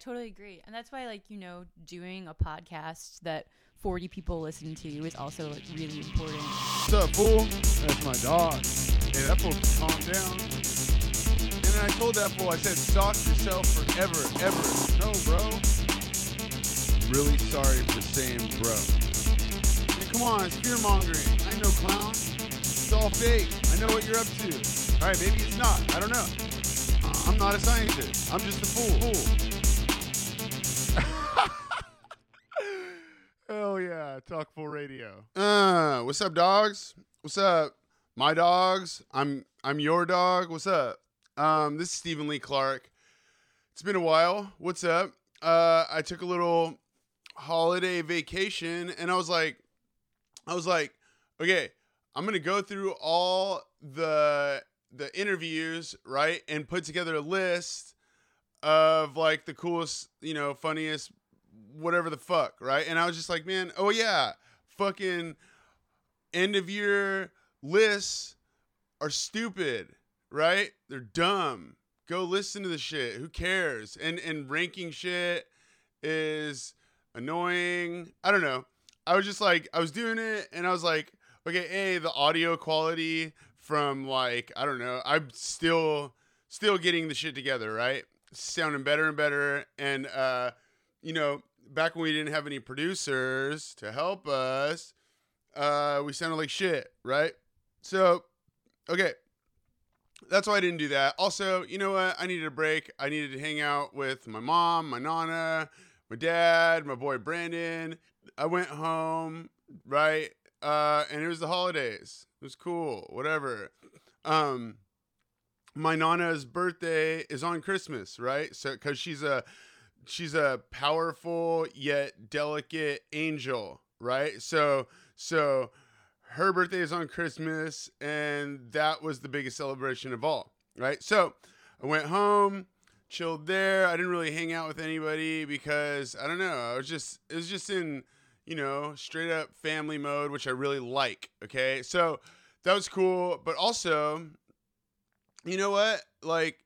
totally agree. And that's why, like, you know, doing a podcast that 40 people listen to is also like really important. What's up, fool? That's my dog. Hey, that fool calm down. And then I told that fool, I said, stalk yourself forever, ever. No, bro. Really sorry for saying bro. Hey, come on, it's fear mongering. I know, clown. It's all fake. I know what you're up to. All right, maybe it's not. I don't know. Uh, I'm not a scientist. I'm just a fool. Hell yeah, Talk Fool Radio. Uh, what's up, dogs? What's up, my dogs? I'm I'm your dog. What's up? Um, this is Stephen Lee Clark. It's been a while. What's up? Uh, I took a little holiday vacation, and I was like, I was like, okay, I'm gonna go through all the the interviews, right, and put together a list of like the coolest, you know, funniest, whatever the fuck, right? And I was just like, man, oh yeah, fucking end of year lists are stupid, right? They're dumb. Go listen to the shit. Who cares? And and ranking shit is annoying. I don't know. I was just like, I was doing it, and I was like, okay, hey, the audio quality from like I don't know. I'm still still getting the shit together, right? Sounding better and better, and uh, you know, back when we didn't have any producers to help us, uh, we sounded like shit, right? So, okay, that's why I didn't do that. Also, you know what? I needed a break. I needed to hang out with my mom, my nana, my dad, my boy Brandon. I went home, right? Uh, and it was the holidays. It was cool, whatever. Um, my nana's birthday is on Christmas, right? So, cause she's a she's a powerful yet delicate angel, right? So, so her birthday is on Christmas, and that was the biggest celebration of all, right? So, I went home, chilled there. I didn't really hang out with anybody because I don't know. I was just it was just in you know straight up family mode, which I really like. Okay, so that was cool, but also, you know what? Like,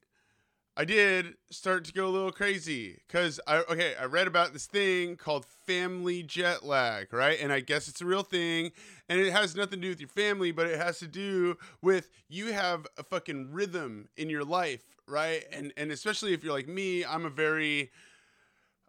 I did start to go a little crazy because I okay, I read about this thing called family jet lag, right? And I guess it's a real thing, and it has nothing to do with your family, but it has to do with you have a fucking rhythm in your life, right? And and especially if you're like me, I'm a very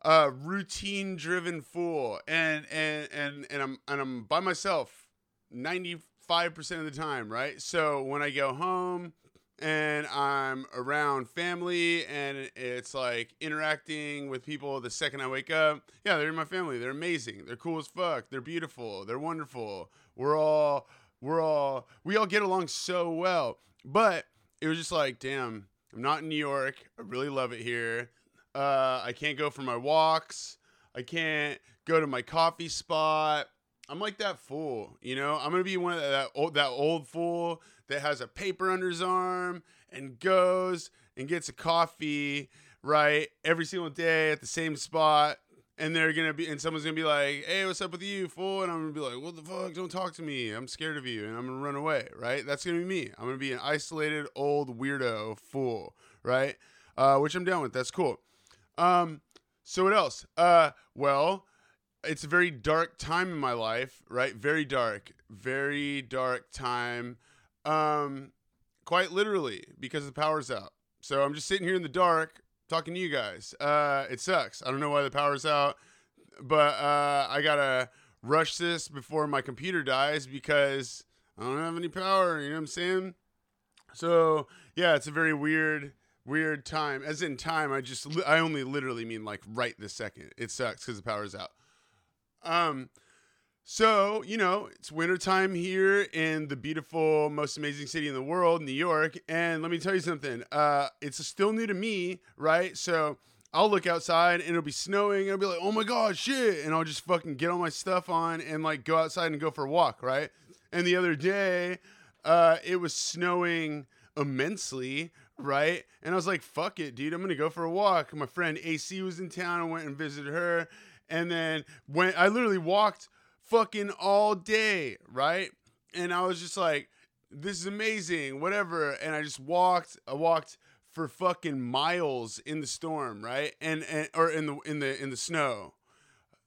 uh routine driven fool and and and and I'm and I'm by myself 95% of the time, right? So when I go home and I'm around family and it's like interacting with people the second I wake up. Yeah, they're in my family. They're amazing. They're cool as fuck. They're beautiful. They're wonderful. We're all we're all we all get along so well. But it was just like, damn, I'm not in New York. I really love it here. Uh, I can't go for my walks. I can't go to my coffee spot. I'm like that fool, you know. I'm gonna be one of that, old that old fool that has a paper under his arm and goes and gets a coffee right every single day at the same spot. And they're gonna be, and someone's gonna be like, "Hey, what's up with you, fool?" And I'm gonna be like, "What the fuck? Don't talk to me. I'm scared of you." And I'm gonna run away. Right? That's gonna be me. I'm gonna be an isolated old weirdo fool. Right? Uh, which I'm down with. That's cool. Um, so what else? Uh, well, it's a very dark time in my life, right? Very dark, very dark time. Um, quite literally because the power's out. So I'm just sitting here in the dark talking to you guys. Uh, it sucks. I don't know why the power's out, but uh, I gotta rush this before my computer dies because I don't have any power. You know what I'm saying? So yeah, it's a very weird weird time. As in time, I just I only literally mean like right this second. It sucks because the power's out. Um, so you know it's wintertime here in the beautiful, most amazing city in the world, New York. And let me tell you something. Uh, it's still new to me, right? So. I'll look outside and it'll be snowing and I'll be like, oh my god, shit. And I'll just fucking get all my stuff on and like go outside and go for a walk, right? And the other day, uh, it was snowing immensely, right? And I was like, fuck it, dude. I'm gonna go for a walk. My friend AC was in town. I went and visited her. And then when I literally walked fucking all day, right? And I was just like, this is amazing, whatever. And I just walked, I walked for fucking miles in the storm, right? And and or in the in the in the snow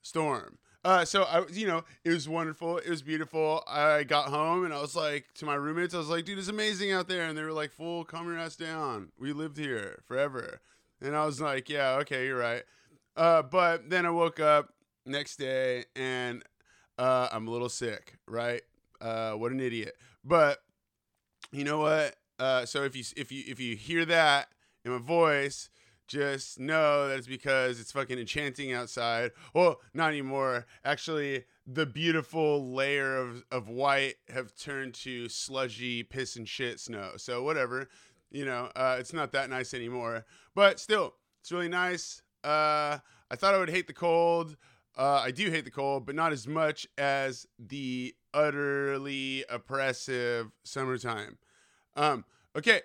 storm. Uh, so I, was you know, it was wonderful. It was beautiful. I got home and I was like to my roommates, I was like, "Dude, it's amazing out there." And they were like, "Fool, calm your ass down. We lived here forever." And I was like, "Yeah, okay, you're right." Uh, but then I woke up next day and uh, I'm a little sick, right? Uh, what an idiot. But you know what? Uh, so if you if you if you hear that in my voice, just know that it's because it's fucking enchanting outside. Well, not anymore. Actually, the beautiful layer of, of white have turned to sludgy piss and shit snow. So whatever, you know, uh, it's not that nice anymore. But still, it's really nice. Uh, I thought I would hate the cold. Uh, I do hate the cold, but not as much as the utterly oppressive summertime. Um, okay.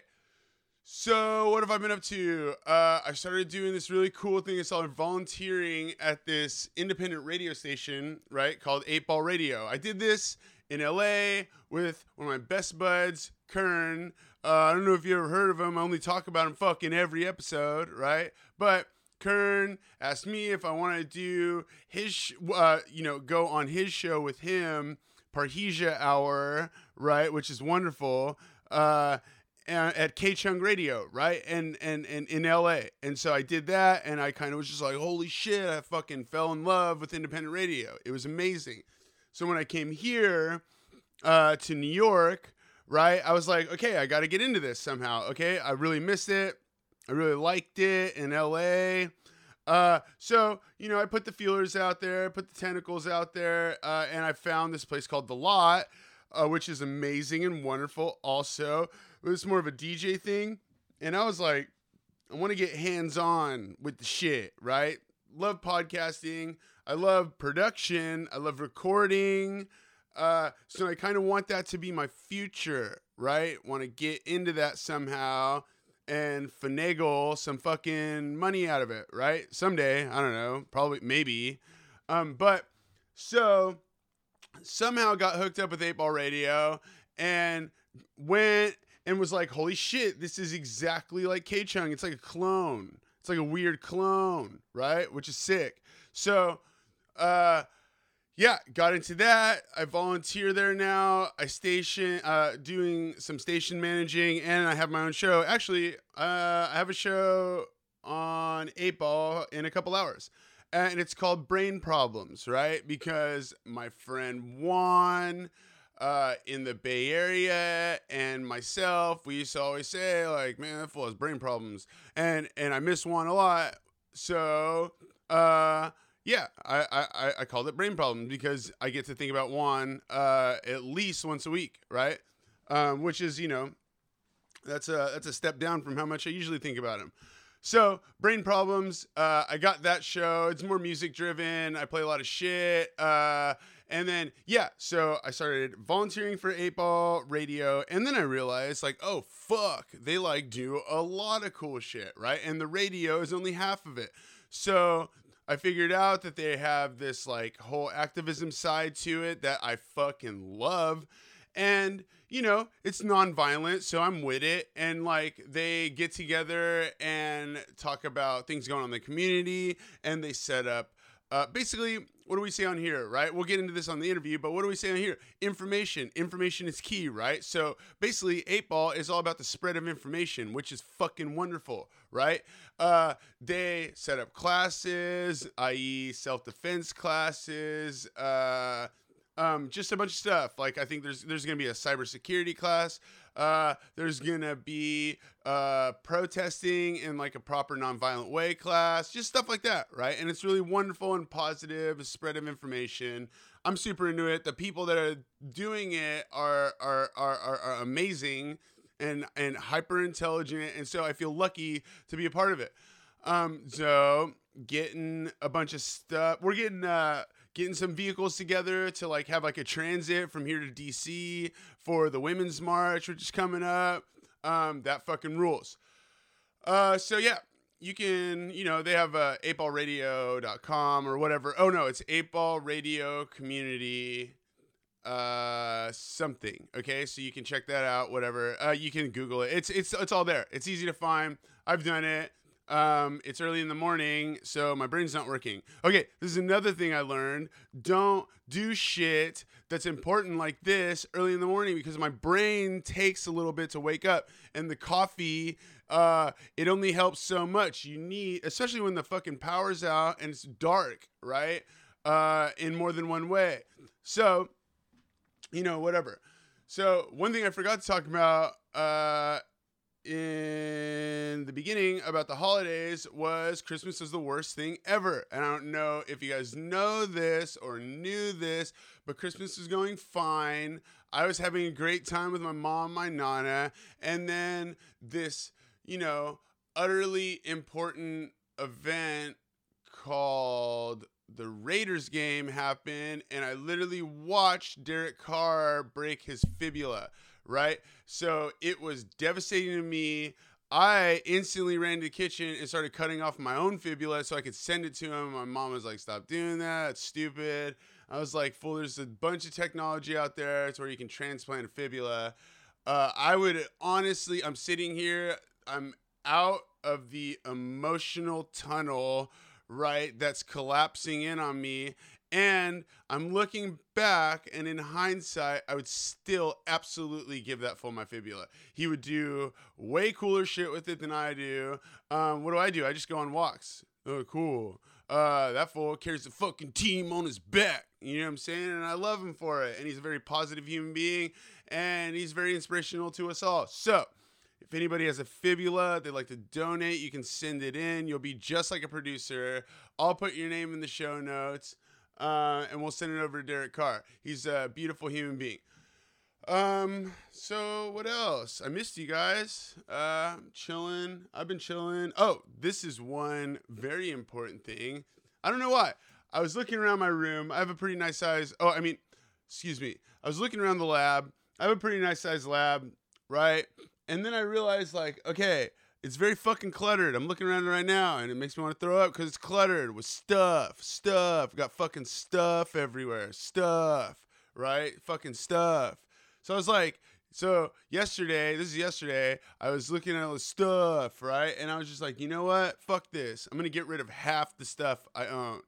So what have I been up to? Uh, I started doing this really cool thing. I started volunteering at this independent radio station, right, called Eight Ball Radio. I did this in LA with one of my best buds, Kern. Uh, I don't know if you ever heard of him. I only talk about him fucking every episode, right? But Kern asked me if I want to do his, sh- uh, you know, go on his show with him, Parhesia Hour, right, which is wonderful. Uh, at KCHUNG Radio, right? And and and in LA. And so I did that and I kind of was just like, "Holy shit, I fucking fell in love with independent radio." It was amazing. So when I came here uh, to New York, right? I was like, "Okay, I got to get into this somehow." Okay? I really missed it. I really liked it in LA. Uh, so you know, I put the feelers out there, put the tentacles out there, uh, and I found this place called The Lot, uh, which is amazing and wonderful. Also, it was more of a DJ thing, and I was like, I want to get hands on with the shit, right? Love podcasting. I love production. I love recording. Uh, so I kind of want that to be my future, right? Want to get into that somehow and finagle some fucking money out of it, right? Someday, I don't know, probably, maybe. Um, but so somehow got hooked up with 8 Ball Radio and went and was like, holy shit, this is exactly like KCHUNG. It's like a clone. It's like a weird clone, right? Which is sick. So, uh, yeah, got into that. I volunteer there now. I station, uh, doing some station managing, and I have my own show. Actually, uh, I have a show on 8 Ball in a couple hours. And it's called Brain Problems, right? Because my friend Juan, uh, in the Bay Area and myself, we used to always say like, "Man, that fool has brain problems," and and I miss Juan a lot. So, uh, yeah, I, I I called it brain problems because I get to think about Juan uh, at least once a week, right? Um, which is you know, that's a that's a step down from how much I usually think about him. So, brain problems. Uh, I got that show. It's more music driven. I play a lot of shit. Uh, and then, yeah, so I started volunteering for 8 Ball Radio. And then I realized, like, oh, fuck, they like do a lot of cool shit, right? And the radio is only half of it. So I figured out that they have this, like, whole activism side to it that I fucking love. And, you know, it's nonviolent, so I'm with it. And, like, they get together and talk about things going on in the community, and they set up uh, basically, what do we say on here, right? We'll get into this on the interview, but what do we say on here? Information. Information is key, right? So basically, 8 Ball is all about the spread of information, which is fucking wonderful, right? Uh, they set up classes, i.e., self defense classes, uh, um, just a bunch of stuff. Like I think there's there's gonna be a cybersecurity class. Uh, there's gonna be uh, protesting in like a proper nonviolent way class, just stuff like that, right? And it's really wonderful and positive spread of information. I'm super into it. The people that are doing it are are are, are, are amazing and and hyper intelligent, and so I feel lucky to be a part of it. Um, so getting a bunch of stuff. We're getting uh getting some vehicles together to like have like a transit from here to DC for the Women's March, which is coming up. Um, that fucking rules. Uh, so yeah, you can, you know, they have uh, 8ballradio.com or whatever. Oh no, it's 8ball radio community uh something okay so you can check that out whatever uh you can google it it's it's it's all there it's easy to find i've done it um it's early in the morning so my brain's not working. Okay this is another thing i learned. Don't do shit that's important like this early in the morning because my brain takes a little bit to wake up and the coffee uh it only helps so much. You need especially when the fucking power's out and it's dark right? Uh in more than one way. So you know, whatever. So one thing I forgot to talk about uh, in the beginning about the holidays was Christmas is the worst thing ever. And I don't know if you guys know this or knew this, but Christmas is going fine. I was having a great time with my mom, my nana, and then this, you know, utterly important event called the Raiders game happened, and I literally watched Derek Carr break his fibula, right? So it was devastating to me. I instantly ran to the kitchen and started cutting off my own fibula so I could send it to him. My mom was like, Stop doing that. It's stupid. I was like, Fool, there's a bunch of technology out there. It's where you can transplant a fibula. Uh, I would honestly, I'm sitting here, I'm out of the emotional tunnel right, that's collapsing in on me. And I'm looking back, and in hindsight, I would still absolutely give that fool my fibula. He would do way cooler shit with it than I do. Um, what do I do? I just go on walks. Oh, cool. Uh, that fool carries the fucking team on his back. You know what I'm saying? And I love him for it. And he's a very positive human being, and he's very inspirational to us all. So, if anybody has a fibula they'd like to donate, you can send it in. You'll be just like a producer. I'll put your name in the show notes, uh, and we'll send it over to Derek Carr. He's a beautiful human being. Um, so what else? I missed you guys. Uh, chilling. I've been chilling. Oh, this is one very important thing. I don't know why. I was looking around my room. I have a pretty nice size. Oh, I mean, excuse me. I was looking around the lab. I have a pretty nice size lab, right? And then I realized, like, okay, it's very fucking cluttered. I'm looking around right now, and it makes me want to throw up because it's cluttered with stuff, stuff. Got fucking stuff everywhere, stuff, right? Fucking stuff. So I was like, so yesterday, this is yesterday, I was looking at all the stuff, right? And I was just like, you know what? Fuck this. I'm gonna get rid of half the stuff I own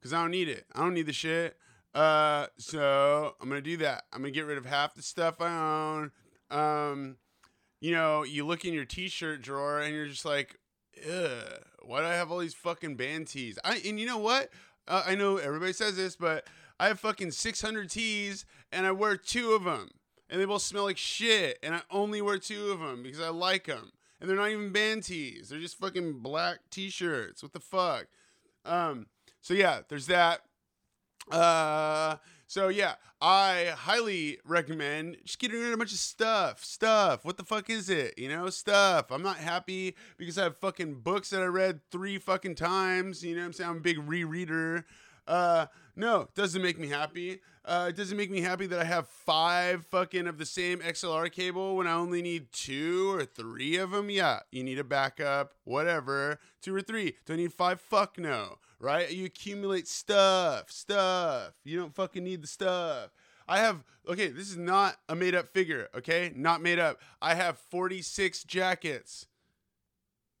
because I don't need it. I don't need the shit. Uh, so I'm gonna do that. I'm gonna get rid of half the stuff I own. Um, you know, you look in your t-shirt drawer and you're just like, Ugh, why do I have all these fucking band tees? I and you know what? Uh, I know everybody says this, but I have fucking 600 tees and I wear two of them, and they both smell like shit, and I only wear two of them because I like them, and they're not even band tees; they're just fucking black t-shirts. What the fuck? Um, so yeah, there's that. Uh, so yeah, I highly recommend just getting rid of a bunch of stuff. Stuff. What the fuck is it? You know, stuff. I'm not happy because I have fucking books that I read three fucking times. You know what I'm saying? I'm a big rereader. Uh, no, doesn't make me happy. Uh, it doesn't make me happy that I have five fucking of the same XLR cable when I only need two or three of them. Yeah, you need a backup, whatever. Two or three. Do I need five? Fuck no. Right? You accumulate stuff, stuff. You don't fucking need the stuff. I have, okay, this is not a made up figure, okay? Not made up. I have 46 jackets.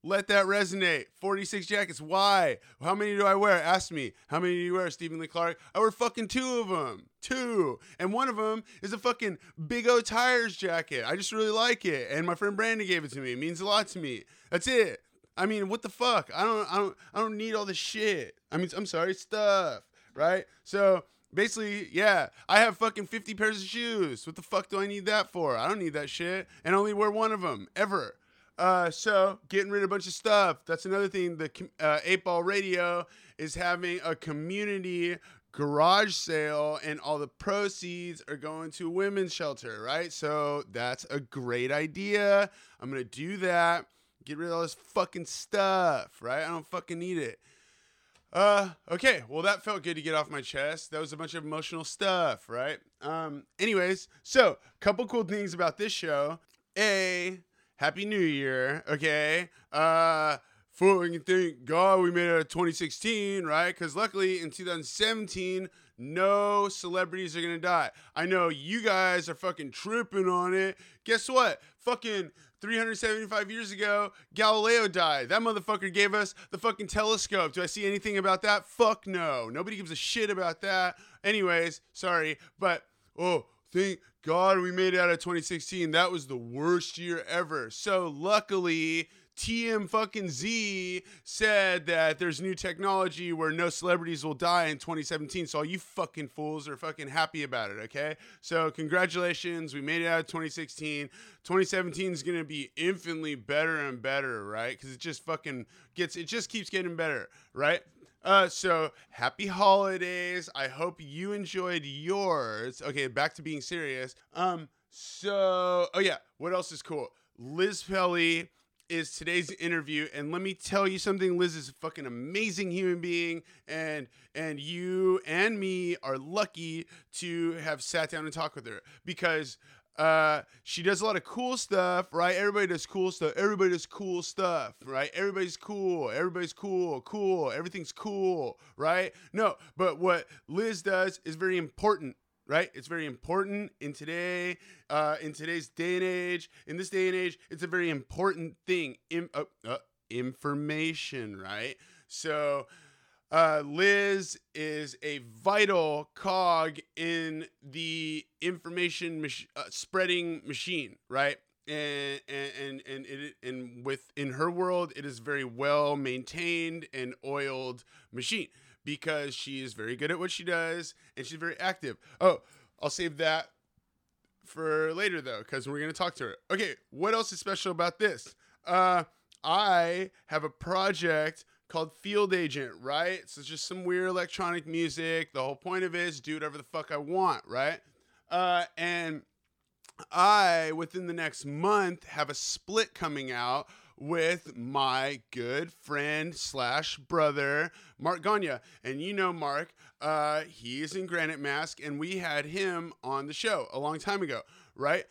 Let that resonate. 46 jackets. Why? How many do I wear? Ask me. How many do you wear, Stephen Lee Clark? I wear fucking two of them. Two. And one of them is a fucking Big O Tires jacket. I just really like it. And my friend Brandon gave it to me. It means a lot to me. That's it. I mean, what the fuck? I don't I don't I don't need all this shit. I mean, I'm sorry, stuff, right? So, basically, yeah, I have fucking 50 pairs of shoes. What the fuck do I need that for? I don't need that shit. And only wear one of them ever. Uh, so getting rid of a bunch of stuff. That's another thing. The uh, Eight Ball Radio is having a community garage sale, and all the proceeds are going to women's shelter. Right. So that's a great idea. I'm gonna do that. Get rid of all this fucking stuff. Right. I don't fucking need it. Uh, okay. Well, that felt good to get off my chest. That was a bunch of emotional stuff, right? Um, anyways, so couple cool things about this show. A Happy New Year, okay? Uh fucking thank God we made it out of 2016, right? Because luckily in 2017, no celebrities are gonna die. I know you guys are fucking tripping on it. Guess what? Fucking 375 years ago, Galileo died. That motherfucker gave us the fucking telescope. Do I see anything about that? Fuck no. Nobody gives a shit about that. Anyways, sorry, but oh, thank God we made it out of 2016. That was the worst year ever. So luckily, TM fucking Z said that there's new technology where no celebrities will die in 2017. So all you fucking fools are fucking happy about it, okay? So congratulations, we made it out of 2016. 2017 is gonna be infinitely better and better, right? Because it just fucking gets, it just keeps getting better, right? Uh, so happy holidays. I hope you enjoyed yours. Okay, back to being serious. Um, so oh yeah, what else is cool? Liz Pelly is today's interview and let me tell you something liz is a fucking amazing human being and and you and me are lucky to have sat down and talked with her because uh she does a lot of cool stuff right? Everybody does cool stuff. Everybody does cool stuff right? Everybody's cool. Everybody's cool. Cool. Everything's cool right? No but what liz does is very important right? It's very important in today uh in today's day and age. In this day and age it's a very important thing. In uh, uh, information right? So uh, Liz is a vital cog in the information mach- uh, spreading machine, right? And and and it, and within her world, it is very well maintained and oiled machine because she is very good at what she does and she's very active. Oh, I'll save that for later though, because we're gonna talk to her. Okay, what else is special about this? Uh, I have a project called Field Agent, right? So it's just some weird electronic music. The whole point of it is do whatever the fuck I want, right? Uh, and I, within the next month, have a split coming out with my good friend slash brother Mark Gagne. And you know Mark, uh, he's in Granite Mask, and we had him on the show a long time ago, right?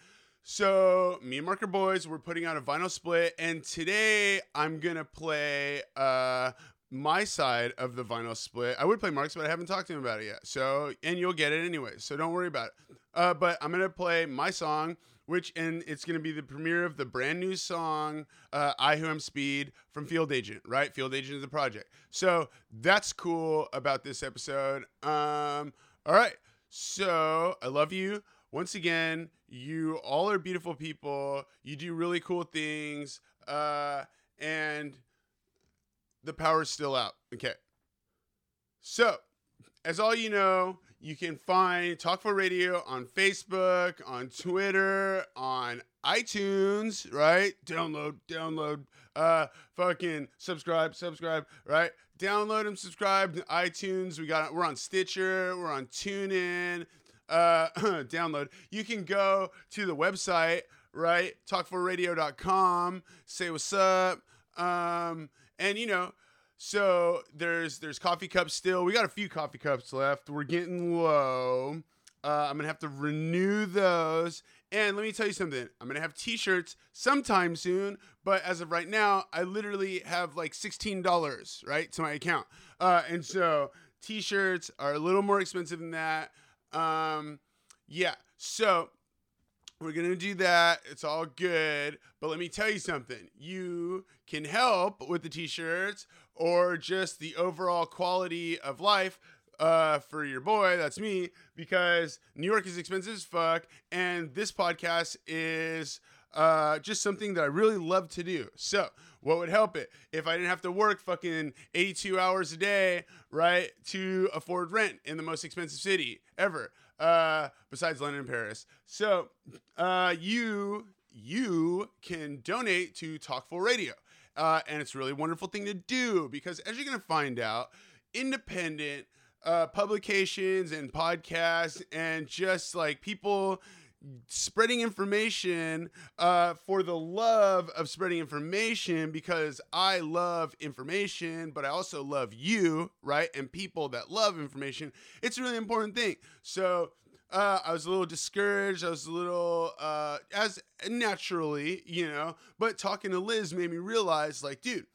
So me and Mark are boys. We're putting out a vinyl split, and today I'm gonna play uh, my side of the vinyl split. I would play Mark's, but I haven't talked to him about it yet. So and you'll get it anyway. So don't worry about it. Uh, but I'm gonna play my song, which and it's gonna be the premiere of the brand new song uh, "I Who Am Speed" from Field Agent. Right, Field Agent is the project. So that's cool about this episode. Um, all right. So I love you once again, you all are beautiful people. You do really cool things. Uh, and the power's still out. Okay. So, as all you know, you can find Talk Fool Radio on Facebook, on Twitter, on iTunes, right? Download, download, uh, fucking subscribe, subscribe, right? Download and subscribe to iTunes. We got we're on Stitcher, we're on TuneIn, uh, download, you can go to the website, right? Talkfoolradio.com, say what's up. Um, and you know, so there's there's coffee cups still. We got a few coffee cups left. We're getting low. Uh, I'm gonna have to renew those. And let me tell you something. I'm gonna have T-shirts sometime soon, but as of right now, I literally have like sixteen dollars right to my account. Uh, and so T-shirts are a little more expensive than that. Um, yeah. So we're gonna do that. It's all good. But let me tell you something. You can help with the t-shirts or just the overall quality of life uh, for your boy, that's me, because New York is expensive as fuck, and this podcast is uh, just something that I really love to do. So, what would help it if I didn't have to work fucking 82 hours a day, right, to afford rent in the most expensive city ever, uh, besides London and Paris? So, uh, you you can donate to Talk Fool Radio, uh, and it's a really wonderful thing to do because, as you're gonna find out, independent uh, publications and podcasts and just like people spreading information uh, for the love of spreading information because I love information, but I also love you, right? And people that love information. It's a really important thing. So uh, I was a little discouraged. I was a little, uh, as naturally, you know, but talking to Liz made me realize, like, dude,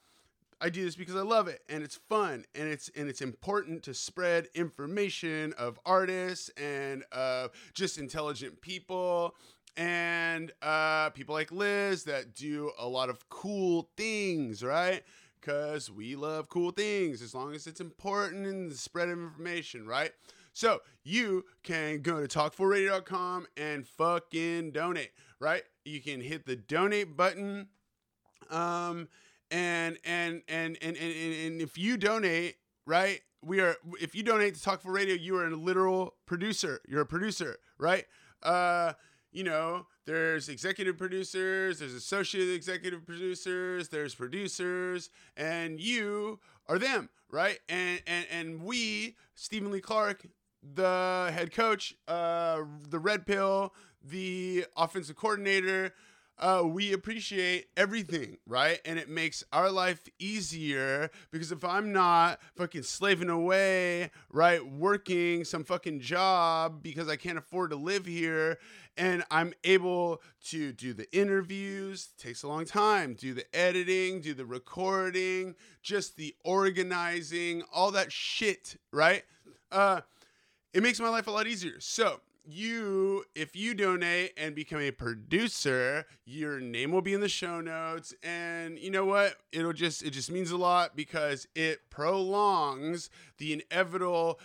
I do this because I love it and it's fun and it's and it's important to spread information of artists and of just intelligent people and uh, people like Liz that do a lot of cool things, right? Because we love cool things as long as it's important in the spread of information, right? So you can go to talkfoolradio.com and fucking donate, right? You can hit the donate button. Um, and and and and and, and if you donate, right? We are if you donate to Talk Fool Radio, you are a literal producer. You're a producer, right? Uh you know, there's executive producers, there's associate executive producers, there's producers, and you are them, right? And and and we, Stephen Lee Clark, the head coach, uh, the red pill, the offensive coordinator, uh, we appreciate everything, right? And it makes our life easier because if I'm not fucking slaving away, right, working some fucking job because I can't afford to live here, and I'm able to do the interviews, takes a long time, do the editing, do the recording, just the organizing, all that shit, right? Uh, it makes my life a lot easier. So, you if you donate and become a producer your name will be in the show notes. And you know what? It'll just it just means a lot because it prolongs the inevitable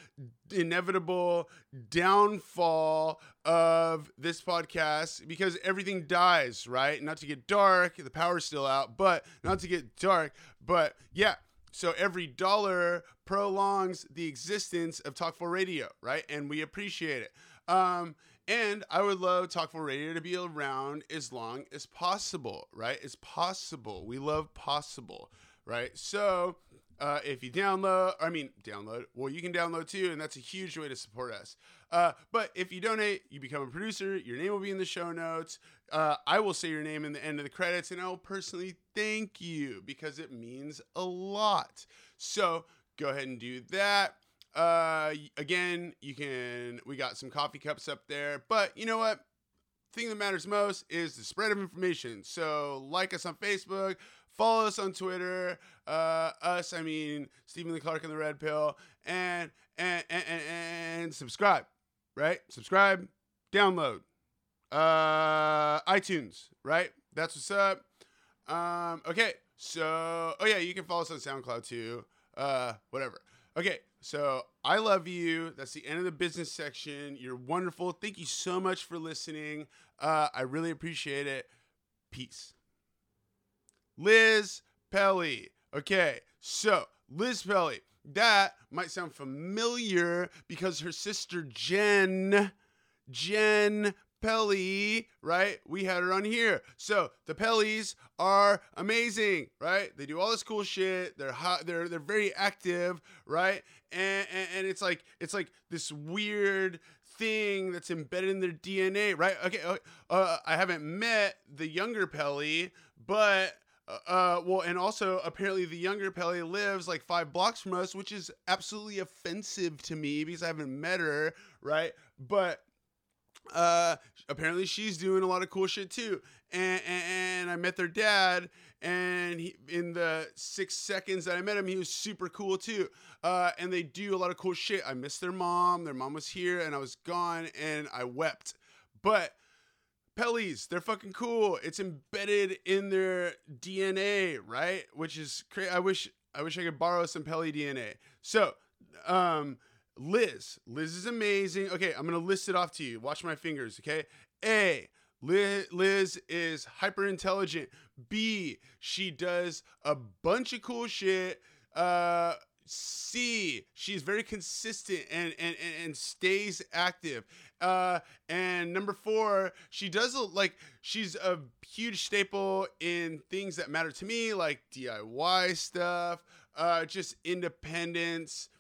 inevitable downfall of this podcast because everything dies right? Not to get dark the power's still out but not to get dark but yeah so every dollar prolongs the existence of Talk Fool Radio, right? And we appreciate it. Um, and I would love Talk Fool Radio to be around as long as possible, right? It's possible. We love possible, right? So uh, if you download, I mean, download, well, you can download too, and that's a huge way to support us. Uh, but if you donate, you become a producer, your name will be in the show notes. Uh, I will say your name in the end of the credits, and I will personally thank you because it means a lot. So go ahead and do that. Uh, again, you can. We got some coffee cups up there, but you know what? Thing that matters most is the spread of information. So like us on Facebook, follow us on Twitter. Uh, us, I mean Stephen the Clark and the Red Pill, and and and, and, and subscribe. Right? Subscribe, download. Uh, iTunes. Right? That's what's up. Um, okay. So, oh yeah, you can follow us on SoundCloud too. Uh, whatever. Okay, so I love you. That's the end of the business section. You're wonderful. Thank you so much for listening. Uh, I really appreciate it. Peace. Liz Pelly. Okay, so Liz Pelly. That might sound familiar because her sister Jen, Jen Pelly, right? We had her on here. So the Pellys are amazing, right? They do all this cool shit. They're hot. They're they're very active, right? And, and and it's like it's like this weird thing that's embedded in their DNA, right? Okay, uh, uh, I haven't met the younger Pelly, but uh, well, and also apparently the younger Pelly lives like five blocks from us, which is absolutely offensive to me because I haven't met her, right? But uh apparently she's doing a lot of cool shit too. And, and, and i met their dad and he, in the six seconds that i met him he was super cool too. Uh and they do a lot of cool shit. I missed their mom. Their mom was here and i was gone and i wept. But Pellies, they're fucking cool. It's embedded in their DNA, right? Which is crazy. I wish I wish I could borrow some Pelly DNA. So, um, Liz. Liz is amazing. Okay, I'm gonna list it off to you. Watch my fingers. Okay. A. Liz is hyper intelligent. B. She does a bunch of cool shit. Uh, C. She's very consistent and and, and stays active. Uh, and number four, she does like she's a huge staple in things that matter to me, like DIY stuff, uh, just independence.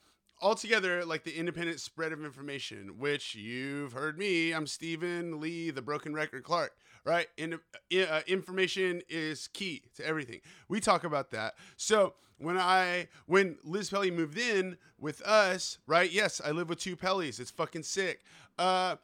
Altogether like the independent spread of information which you've heard me. I'm stephen lee the broken record clark right and uh, information is key to everything we talk about that so when i when liz pelly moved in with us right yes i live with two pellys it's fucking sick uh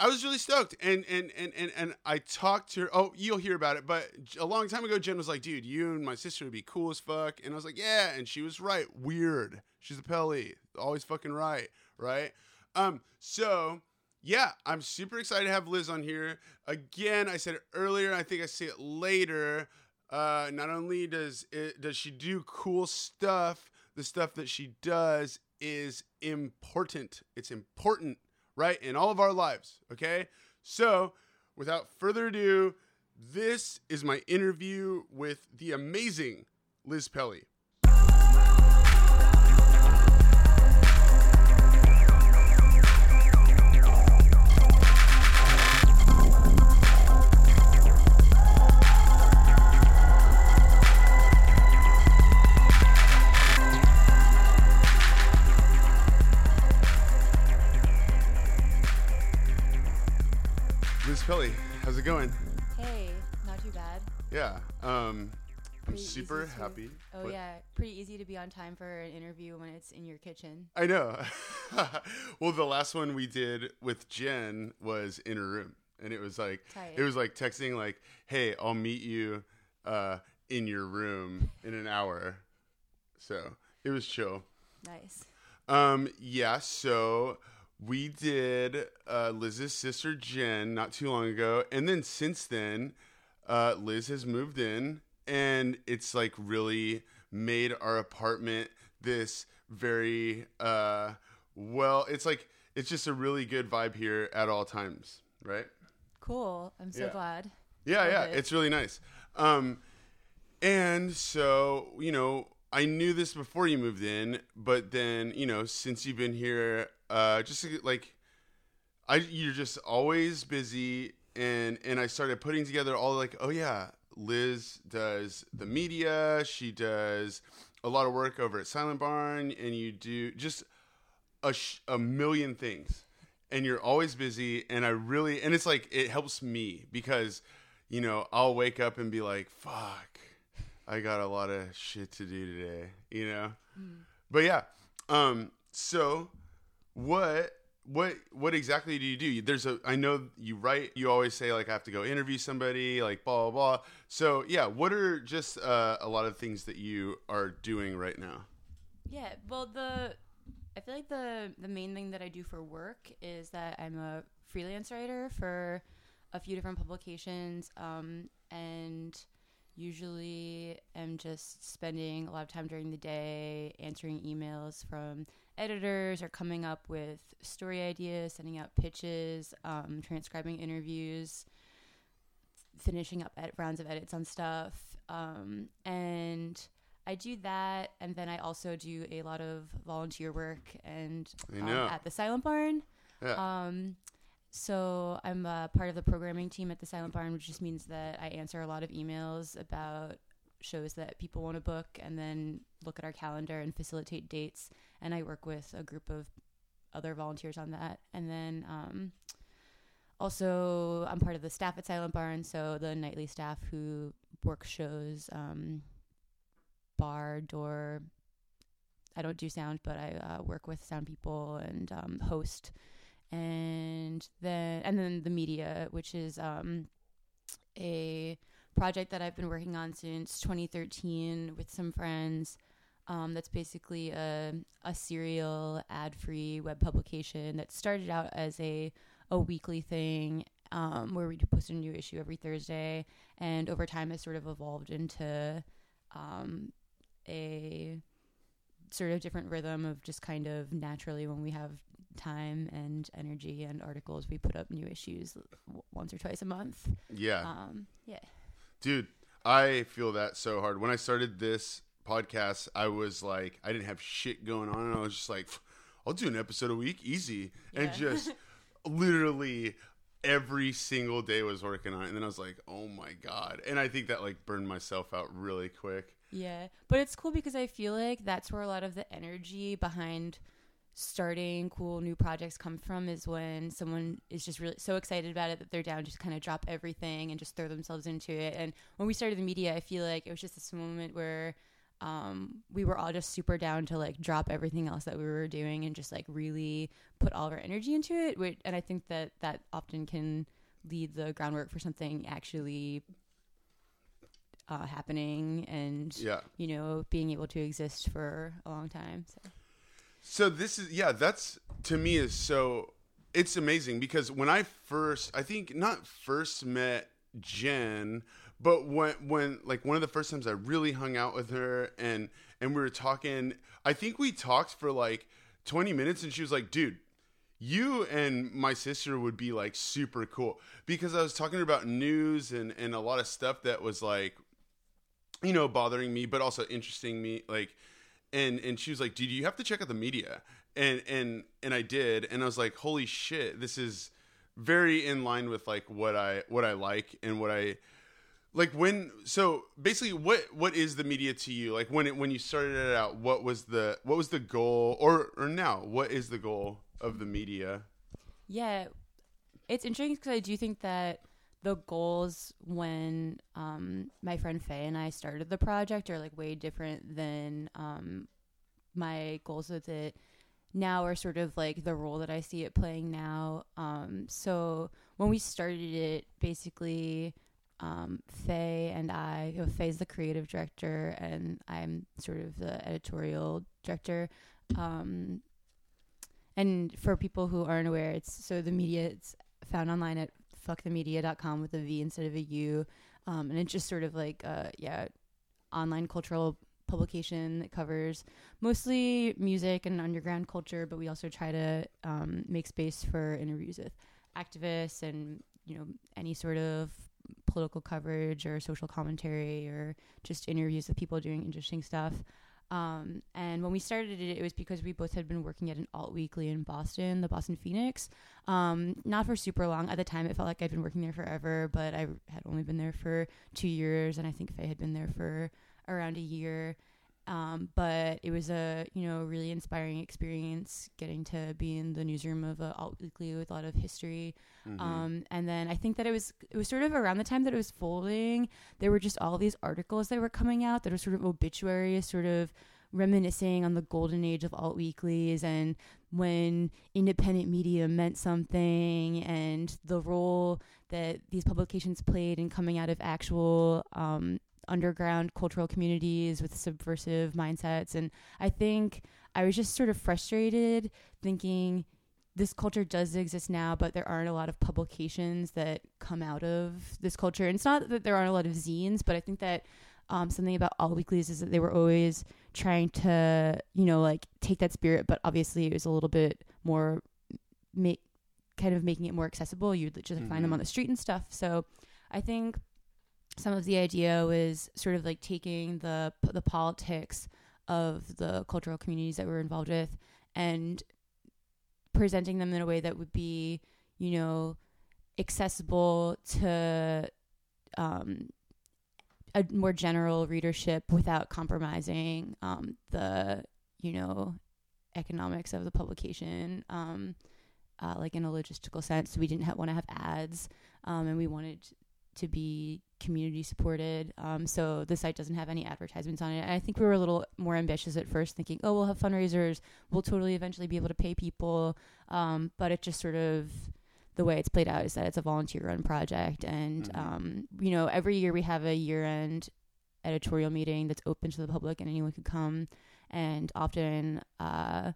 I was really stoked, and and and and and I talked to her. Oh, you'll hear about it. But a long time ago, Jen was like, "Dude, you and my sister would be cool as fuck," and I was like, "Yeah," and she was right. Weird. She's a Pelly, always fucking right, right? Um, so yeah, I'm super excited to have Liz on here again. I said it earlier. I think I say it later. Uh, not only does it does she do cool stuff, the stuff that she does is important. It's important right? In all of our lives, okay? So, without further ado, this is my interview with the amazing Liz Pelly. Liz Pelly, how's it going? Hey, not too bad. Yeah, um, I'm Pretty super to- happy. Oh What? yeah, pretty easy to be on time for an interview when it's in your kitchen. I know. well, the last one we did with Jen was in her room, and it was like Tight. it was like texting like, "Hey, I'll meet you uh, in your room in an hour." So it was chill. Nice. Um, yeah. So we did uh, Liz's sister Jen not too long ago, and then since then, uh, Liz has moved in, and it's like really made our apartment this very uh, well. It's like it's just a really good vibe here at all times, right? Cool. I'm so Yeah. glad. Yeah, yeah, it. it's really nice. Um, and so you know, I knew this before you moved in, but then you know, since you've been here, uh, just like I, you're just always busy, and and I started putting together all like, oh yeah, Liz does the media, she does a lot of work over at Silent Barn, and you do just a sh- a million things and you're always busy and i really and it's like it helps me because you know i'll wake up and be like fuck i got a lot of shit to do today you know? But yeah um so what what what exactly do you do there's a i know you write you always say like i have to go interview somebody like blah blah blah so yeah what are just uh, a lot of things that you are doing right now Yeah. Well, the I feel like the the main thing that I do for work is that I'm a freelance writer for a few different publications, um, and usually am just spending a lot of time during the day answering emails from editors are coming up with story ideas, sending out pitches, um, transcribing interviews, finishing up ed- rounds of edits on stuff, um, and I do that, and then I also do a lot of volunteer work and um, at the Silent Barn. yeah Um, so I'm a part of the programming team at the Silent Barn, which just means that I answer a lot of emails about shows that people want to book, and then look at our calendar and facilitate dates. And I work with a group of other volunteers on that, and then um, also I'm part of the staff at Silent Barn, so the nightly staff who work shows, um, bar, door. I don't do sound, but I uh, work with sound people and um, host and then and then the media, which is um, a project that I've been working on since 2013 with some friends. Um, that's basically a a serial ad free web publication that started out as a a weekly thing um, where we post a new issue every Thursday, and over time has sort of evolved into um, a sort of different rhythm of just kind of naturally when we have time and energy and articles we put up new issues w- once or twice a month. Yeah. Um yeah. Dude, I feel that so hard. When I started this podcast, I was like, I didn't have shit going on, and I was just like, I'll do an episode a week, easy, and just literally every single day was working on it. And then I was like, oh my god, and I think that like burned myself out really quick. yeah but it's cool because i feel like that's where a lot of the energy behind starting cool new projects come from is when someone is just really so excited about it that they're down to just kind of drop everything and just throw themselves into it and when we started the media i feel like it was just this moment where um, we were all just super down to like drop everything else that we were doing and just like really put all of our energy into it. Which, and I think that that often can lead the groundwork for something actually uh, happening and Yeah. you know being able to exist for a long time. So. So this is yeah, that's to me is so it's amazing because when I first I think not first met Jen, but when when like one of the first times I really hung out with her and and we were talking, I think we talked for like 20 minutes and she was like, "Dude, you and my sister would be like super cool. Because I was talking about news and and a lot of stuff that was like you know bothering me but also interesting me like and and she was like dude you have to check out the media. And and and i did and i was like holy shit this is very in line with like what i what i like and what i like when so basically what what is the media to you like when it when you started it out what was the what was the goal or or now what is the goal of the media Yeah, it's interesting because I do think that the goals when um, my friend Faye and I started the project are like way different than um, my goals with it now are sort of like the role that I see it playing now. Um, so when we started it, basically, um, Faye and I, you know, Faye's the creative director, and I'm sort of the editorial director. Um, and for people who aren't aware, it's so the media it's found online at fuckthemedia.com with a V instead of a U. Um, and it's just sort of like uh yeah, online cultural publication that covers mostly music and underground culture, but we also try to um, make space for interviews with activists and you know any sort of political coverage or social commentary or just interviews with people doing interesting stuff. Um, and when we started it, it was because we both had been working at an alt weekly in Boston, the Boston Phoenix. Um, not for super long. At the time, it felt like I'd been working there forever, but I had only been there for two years, and I think Faye had been there for around a year. Um, but it was a you know really inspiring experience getting to be in the newsroom of a alt weekly with a lot of history. Mm-hmm. Um, and then I think that it was it was sort of around the time that it was folding. There were just all these articles that were coming out that were sort of obituaries, sort of reminiscing on the golden age of alt weeklies and when independent media meant something and the role that these publications played in coming out of actual um, underground cultural communities with subversive mindsets. And I think I was just sort of frustrated thinking this culture does exist now, but there aren't a lot of publications that come out of this culture. And it's not that there aren't a lot of zines, but I think that um, something about alt weeklies is that they were always trying to, you know, like take that spirit, but obviously it was a little bit more, make kind of making it more accessible. You'd just find them Mhm. on the street and stuff. So I think some of the idea was sort of like taking the the politics of the cultural communities that we're involved with and presenting them in a way that would be, you know, accessible to um, a more general readership without compromising um, the, you know, economics of the publication. Um, uh, like in a logistical sense, we didn't ha- want to have ads, um, and we wanted to be community supported. Um, so the site doesn't have any advertisements on it. And I think we were a little more ambitious at first, thinking, oh, we'll have fundraisers, we'll totally eventually be able to pay people. Um, but it just sort of the way it's played out is that it's a volunteer run project, and Mhm. um, you know, every year we have a year end editorial meeting that's open to the public, and anyone can come. And often uh,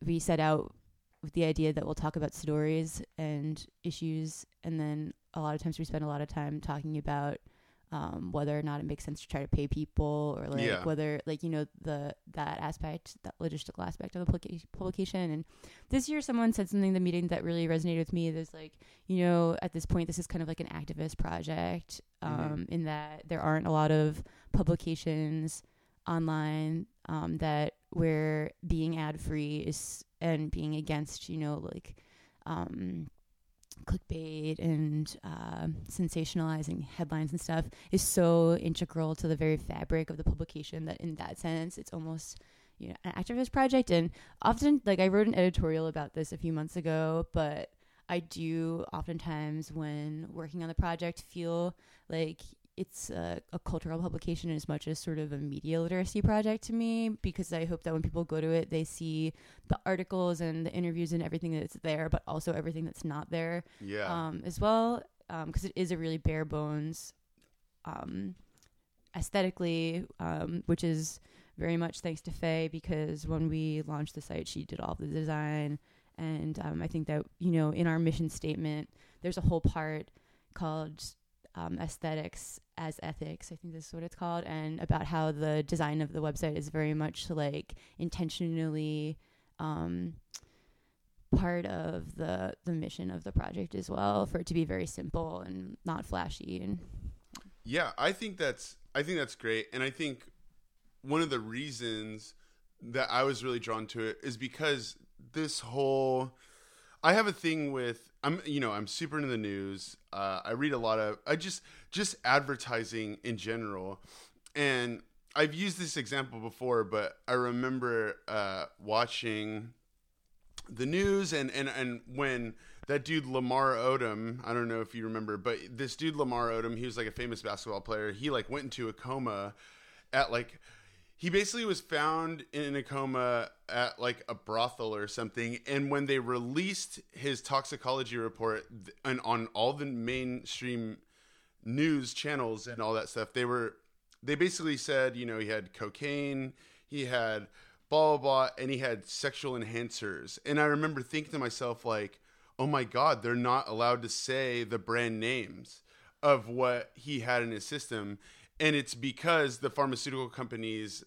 we set out with the idea that we'll talk about stories and issues, and then a lot of times we spend a lot of time talking about um, whether or not it makes sense to try to pay people, or like Yeah. whether, like you know, the that aspect, that logistical aspect of the publica- publication. And this year, someone said something in the meeting that really resonated with me. There's like, you know, at this point, this is kind of like an activist project, um, Mhm. in that there aren't a lot of publications online um, that where being ad free is and being against, you know, like um, clickbait and uh, sensationalizing headlines and stuff is so integral to the very fabric of the publication that in that sense it's almost you know an activist project. And often like i wrote an editorial about this a few months ago but i do oftentimes when working on the project feel like it's a, a cultural publication as much as sort of a media literacy project to me because I hope that when people go to it, they see the articles and the interviews and everything that's there, but also everything that's not there Yeah. um, as well because it is a really bare bones um, aesthetically, um, which is very much thanks to Faye because when we launched the site, she did all the design. And um, I think that, you know, in our mission statement, there's a whole part called um, aesthetics as ethics. I think this is what it's called, and about how the design of the website is very much like intentionally um, part of the the mission of the project as well, for it to be very simple and not flashy. And Yeah, I think that's I think that's great, and I think one of the reasons that I was really drawn to it is because this whole I have a thing with I'm you know I'm super into the news. Uh, I read a lot of I just just advertising in general, and I've used this example before, but I remember uh, watching the news and and and when that dude Lamar Odom, I don't know if you remember, but this dude Lamar Odom, he was like a famous basketball player. He like went into a coma at like he basically was found in a coma at like a brothel or something and when they released his toxicology report and on all the mainstream news channels and all that stuff they were they basically said you know he had cocaine he had blah blah blah and he had sexual enhancers. And i remember thinking to myself like oh my god they're not allowed to say the brand names of what he had in his system. And it's because the pharmaceutical companies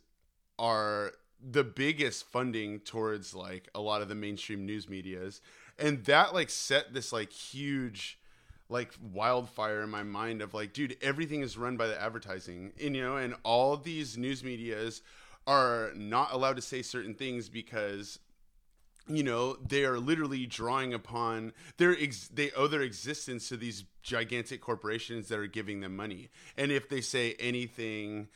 are the biggest funding towards like a lot of the mainstream news medias. And that like set this like huge like wildfire in my mind of like dude everything is run by the advertising. And you know and all these news medias are not allowed to say certain things because you know they are literally drawing upon their ex- they owe their existence to these gigantic corporations that are giving them money. And if they say anything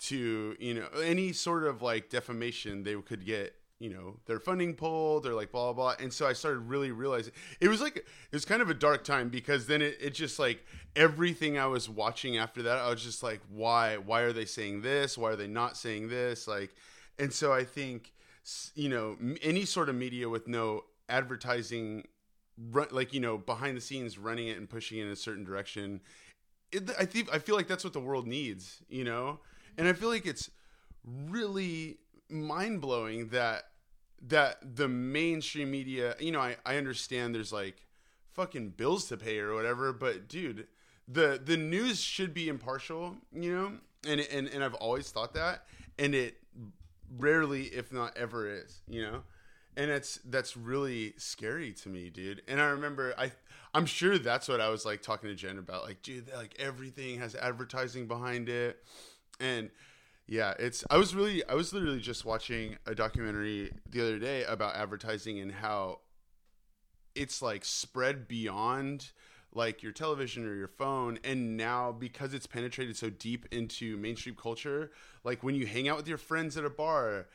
to you know any sort of like defamation they could get you know their funding pulled or like blah blah blah. And so i started really realizing it was like it was kind of a dark time because then it, it just like everything i was watching after that i was just like why why are they saying this? Why are they not saying this? Like and so i think you know any sort of media with no advertising run, like you know behind the scenes running it and pushing it in a certain direction it, i think i feel like that's what the world needs you know? And i feel like it's really mind-blowing that that the mainstream media you know i, I understand there's like fucking bills to pay or whatever but dude the the news should be impartial you know? And and, and i've always thought that and it rarely if not ever is you know? And it's that's really scary to me dude. And i remember i i'm sure that's what i was like talking to jen about like dude like everything has advertising behind it. And yeah it's i was really i was literally just watching a documentary the other day about advertising and how it's like spread beyond like your television or your phone. And now because it's penetrated so deep into mainstream culture like when you hang out with your friends at a bar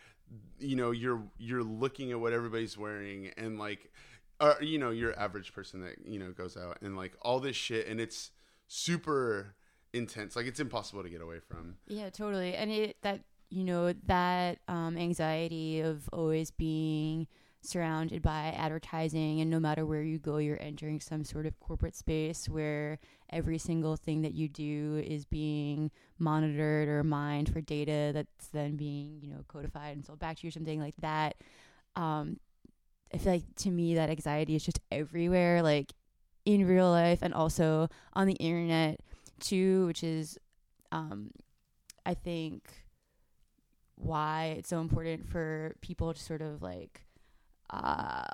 you know you're you're looking at what everybody's wearing and like uh, you know your average person that you know goes out and like all this shit. And it's super intense like it's impossible to get away from Yeah, totally. And it that you know that um, anxiety of always being surrounded by advertising, and no matter where you go, you're entering some sort of corporate space where every single thing that you do is being monitored or mined for data that's then being you know codified and sold back to you or something like that. Um, I feel like to me that anxiety is just everywhere, like in real life and also on the internet too, which is um, I think why it's so important for people to sort of like uh,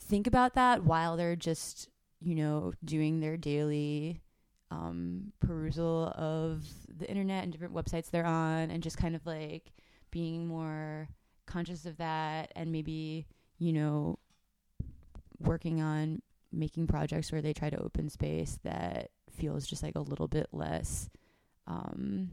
think about that while they're just you know doing their daily um, perusal of the internet and different websites they're on, and just kind of like being more conscious of that, and maybe you know working on making projects where they try to open space that feels just like a little bit less um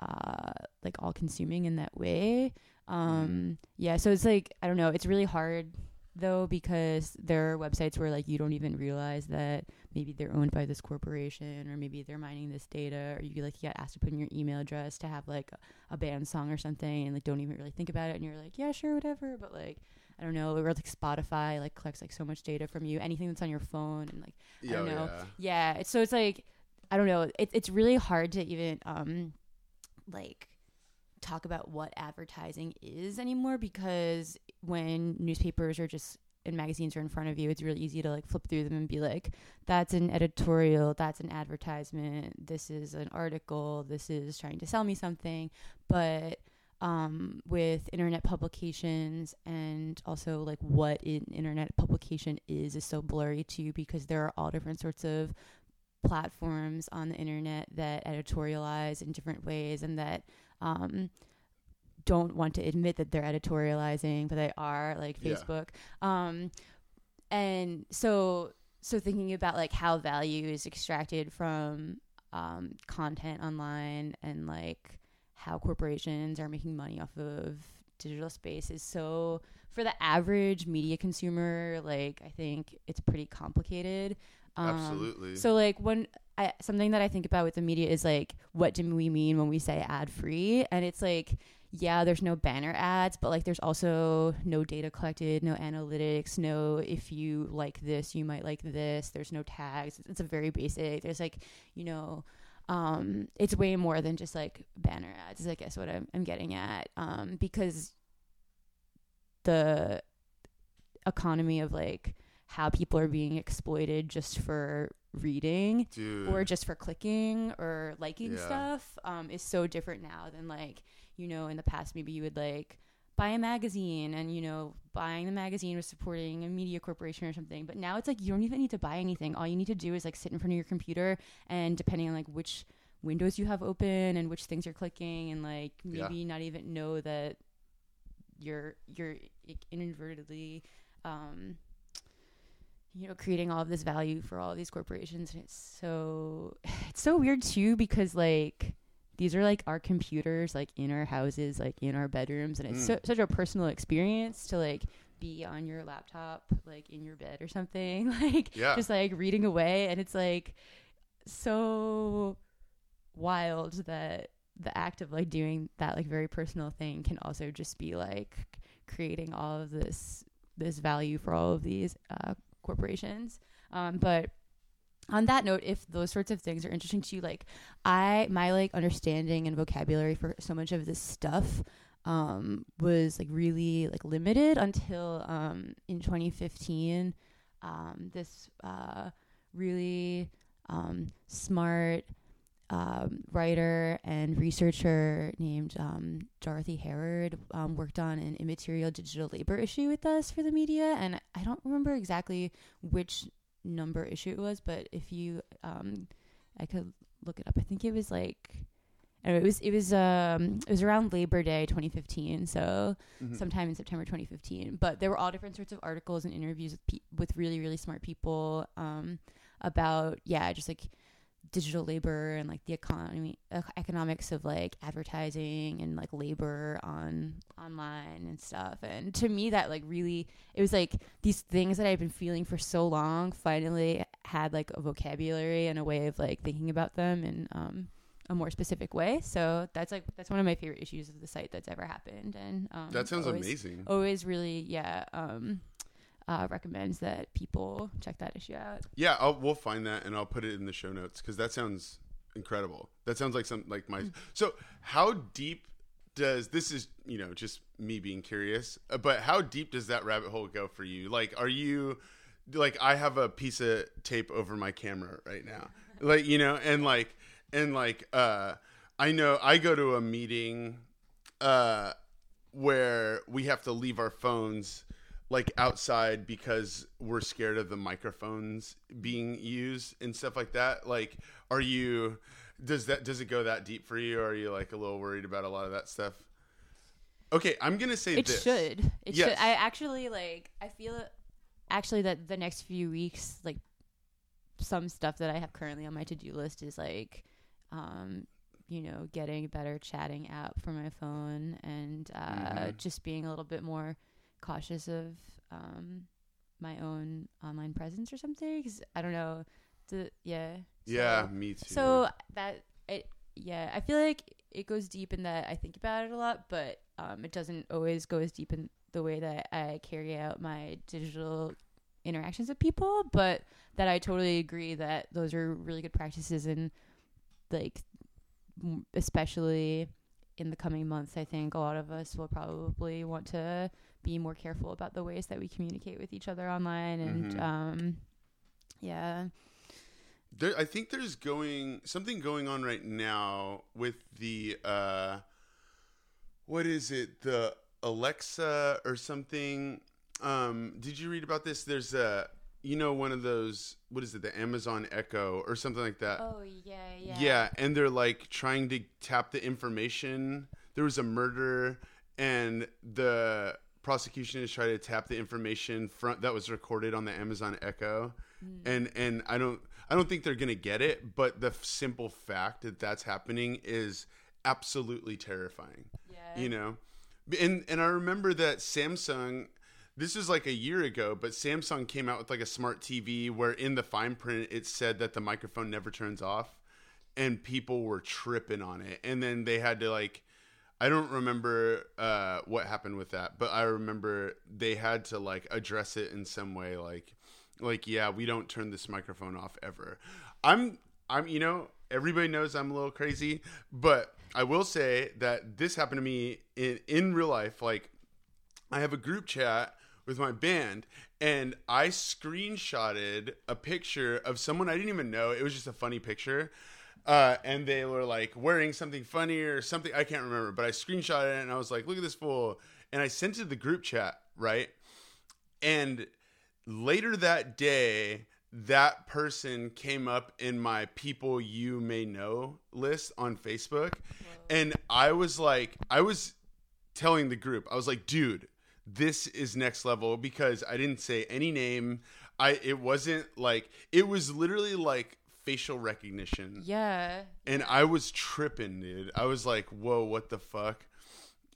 uh like all consuming in that way. Um yeah so it's like i don't know it's really hard though because there are websites where like you don't even realize that maybe they're owned by this corporation or maybe they're mining this data or you like you get asked to put in your email address to have like a, a band song or something and like don't even really think about it and you're like yeah sure whatever. But like I don't know, or like Spotify like collects like so much data from you, anything that's on your phone and like I don't Yeah, know. yeah. Yeah, it's, so it's like I don't know. It, it's really hard to even um like talk about what advertising is anymore because when newspapers are just and magazines are in front of you, it's really easy to like flip through them and be like, that's an editorial, that's an advertisement, this is an article, this is trying to sell me something. But um, with internet publications and also like what an internet publication is is so blurry too because there are all different sorts of platforms on the internet that editorialize in different ways and that um, don't want to admit that they're editorializing, but they are, like Yeah. Facebook. Um, and so, so thinking about like how value is extracted from um, content online and like how corporations are making money off of digital space is so for the average media consumer like i think it's pretty complicated um, Absolutely. so like when I something that I think about with the media is like what do we mean when we say ad free? And it's like yeah, there's no banner ads, but like there's also no data collected, no analytics, no if you like this, you might like this. There's no tags. It's a very basic. There's like, you know, um, it's way more than just like banner ads. Is I guess what I'm, I'm getting at. Um, because the economy of like how people are being exploited just for reading Dude. or just for clicking or liking Yeah. stuff um, is so different now than like you know in the past maybe you would like buy a magazine and you know buying the magazine was supporting a media corporation or something but now it's like you don't even need to buy anything all you need to do is like sit in front of your computer and depending on like which windows you have open and which things you're clicking and like Yeah. maybe not even know that you're you're inadvertently um you know creating all of this value for all of these corporations and it's so it's so weird too because like these are like our computers like in our houses like in our bedrooms and it's Mm. so, such a personal experience to like be on your laptop like in your bed or something like Yeah. just like reading away and it's like so wild that the act of like doing that like very personal thing can also just be like creating all of this this value for all of these uh, corporations um, but on that note if those sorts of things are interesting to you like i my like understanding and vocabulary for so much of this stuff um, was like really like limited until um, in 2015 um, this uh, really um, smart um, writer and researcher named um, Dorothy Herod um, worked on an immaterial digital labor issue with us for the media, and I don't remember exactly which number issue it was, but if you, um, I could look it up. I think it was like. Anyway, it was it was um it was around Labor Day 2015, so Mhm. sometime in September 2015. But there were all different sorts of articles and interviews with pe- with really really smart people um, about yeah just like digital labor and like the economy economics of like advertising and like labor on online and stuff. And to me that like really it was like these things that I've been feeling for so long finally had like a vocabulary and a way of like thinking about them and um a more specific way. So that's like that's one of my favorite issues of the site that's ever happened. And um, that sounds always, amazing. Always really, yeah, um, uh, recommends that people check that issue out. Yeah, I'll, we'll find that and I'll put it in the show notes because that sounds incredible. That sounds like some like my. So how deep does this is you know just me being curious, uh, but how deep does that rabbit hole go for you? Like, are you like I have a piece of tape over my camera right now, like you know, and like and like uh I know I go to a meeting uh where we have to leave our phones like outside because we're scared of the microphones being used and stuff like that like are you does that does it go that deep for you or are you like a little worried about a lot of that stuff okay i'm gonna say It this should. It Yes. should. I actually like. I feel actually that the next few weeks, like some stuff that I have currently on my to do list is like, um, you know, getting a better chatting app for my phone and uh, Mhm. just being a little bit more cautious of um, my own online presence or something because I don't know. The yeah. yeah, me too. So that it yeah, I feel like it goes deep in that I think about it a lot, but um, it doesn't always go as deep in the way that I carry out my digital interactions with people. But that I totally agree that those are really good practices, and like especially in the coming months, I think a lot of us will probably want to be more careful about the ways that we communicate with each other online, and Mhm. um, yeah. There, I think there's going something going on right now with the uh, what is it? The Alexa or something. Um, did you read about this? There's a you know one of those what is it? The Amazon Echo or something like that. Oh yeah, yeah. Yeah, and they're like trying to tap the information. There was a murder, and the prosecution is trying to tap the information front that was recorded on the Amazon Echo, hmm. and and I don't I don't think they're gonna get it, but the f- simple fact that that's happening is absolutely terrifying Yeah. you know? And and i remember that samsung this was like a year ago but samsung came out with like a smart tv where in the fine print it said that the microphone never turns off and people were tripping on it. And then they had to like i don't remember uh what happened with that but i remember they had to like address it in some way like like yeah we don't turn this microphone off ever. I'm i'm you know everybody knows i'm a little crazy but i will say that this happened to me in in real life like i have a group chat with my band and i screenshotted a picture of someone i didn't even know. It was just a funny picture uh, and they were like wearing something funny or something i can't remember but i screenshotted it and i was like look at this fool and i sent it to the group chat right and later that day, that person came up in my people you may know list on Facebook. And I was like, I was telling the group, I was like, dude, this is next level because I didn't say any name. I it wasn't like it was literally like facial recognition. Yeah. And I was tripping, dude. I was like, whoa, what the fuck?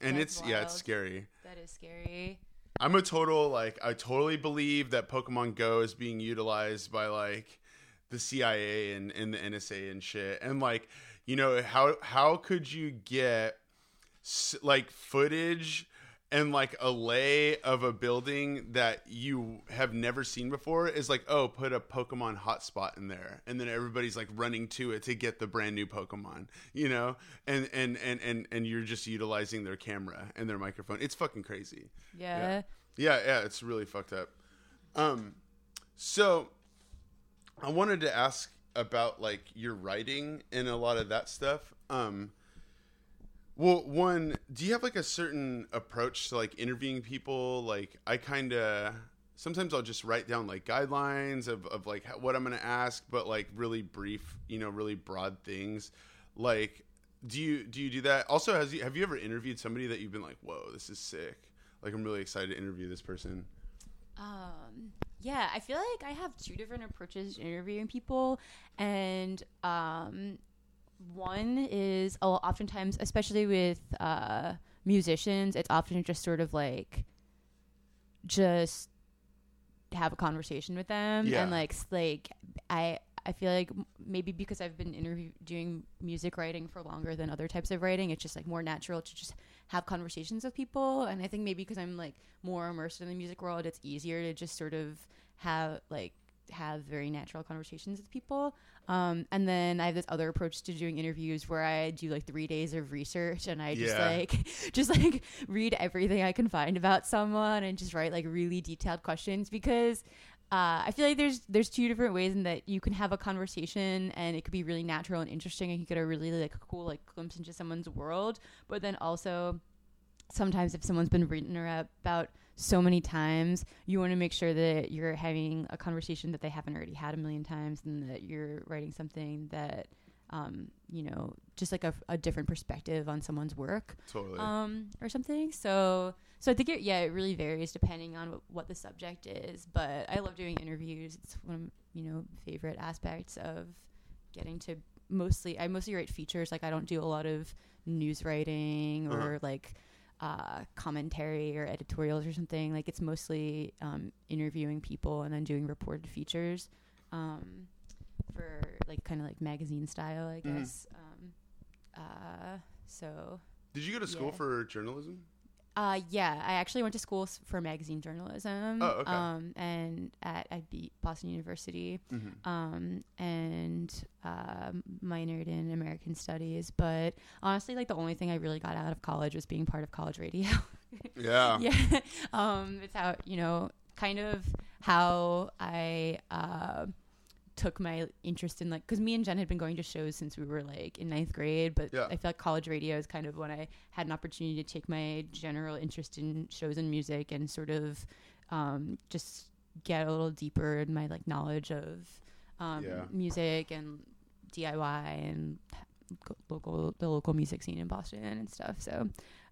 And That's it's yeah, it's scary. That is scary. I'm a total like I totally believe that Pokemon Go is being utilized by like the CIA and, and the NSA and shit. And like, you know, how how could you get like footage and like a lay of a building that you have never seen before is like, oh, put a Pokemon hotspot in there, and then everybody's like running to it to get the brand new Pokemon, you know, and and and and and you're just utilizing their camera and their microphone. It's fucking crazy. Yeah. Yeah, yeah, it's really fucked up. Um, so I wanted to ask about like your writing and a lot of that stuff. Um, well, one, do you have like a certain approach to like interviewing people? Like, I kind of sometimes I'll just write down like guidelines of of like what I'm gonna ask, but like really brief, you know, really broad things. Like, do you do you do that? Also, has you have you ever interviewed somebody that you've been like, whoa, this is sick? Like, I'm really excited to interview this person. Um, yeah, I feel like I have two different approaches to interviewing people, and um, one is oh, oftentimes, especially with uh, musicians, it's often just sort of like just have a conversation with them Yeah. and like like I I feel like maybe because I've been interview doing music writing for longer than other types of writing, it's just like more natural to just have conversations with people. And I think maybe because I'm like more immersed in the music world, it's easier to just sort of have like have very natural conversations with people. Um, and then I have this other approach to doing interviews where I do like three days of research and I just Yeah. like just like read everything I can find about someone and just write like really detailed questions because uh, I feel like there's there's two different ways in that you can have a conversation and it could be really natural and interesting and you get a really like cool like glimpse into someone's world, but then also sometimes if someone's been written about so many times, you want to make sure that you're having a conversation that they haven't already had a million times and that you're writing something that um, you know, just like a, a different perspective on someone's work Totally. um, or something. So, so I think it, yeah, it really varies depending on what, what the subject is. But I love doing interviews. It's one of you know favorite aspects of getting to mostly. I mostly write features. Like I don't do a lot of news writing or Uh-huh. like uh, commentary or editorials or something. Like it's mostly um, interviewing people and then doing reported features um, for like kind of like magazine style, I Mhm. guess. Um, uh, so Did you go to school Yeah. for journalism? Uh, yeah, I actually went to school for magazine journalism. Oh, okay. Um, and at at B- Boston University, Mm-hmm. um, and uh, minored in American Studies. But honestly, like the only thing I really got out of college was being part of college radio. Yeah. yeah, um, it's how you know, kind of how I. Uh, took my interest in like because me and Jen had been going to shows since we were like in ninth grade, but Yeah. I feel like college radio is kind of when I had an opportunity to take my general interest in shows and music and sort of um, just get a little deeper in my like knowledge of um, Yeah. music and DIY and local the local music scene in Boston and stuff. So,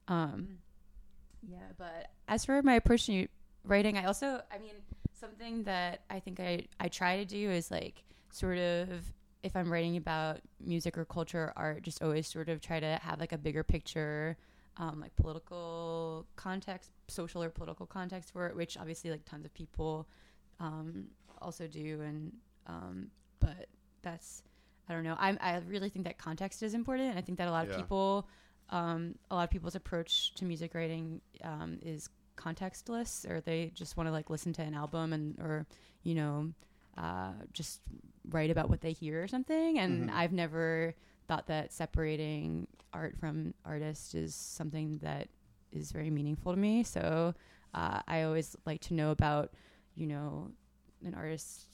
um, yeah. But as for my approach to writing, I also, I mean, something that I think I I try to do is like sort of if I'm writing about music or culture or art, just always sort of try to have like a bigger picture, um, like political context, social or political context for it, which obviously like tons of people um, also do, and um, but that's I don't know. I I really think that context is important. and I think that a lot Yeah. of people, um, a lot of people's approach to music writing um, is contextless, or they just want to like listen to an album and or you know uh, just write about what they hear or something. And Mhm. I've never thought that separating art from artist is something that is very meaningful to me. So uh, I always like to know about you know an artist's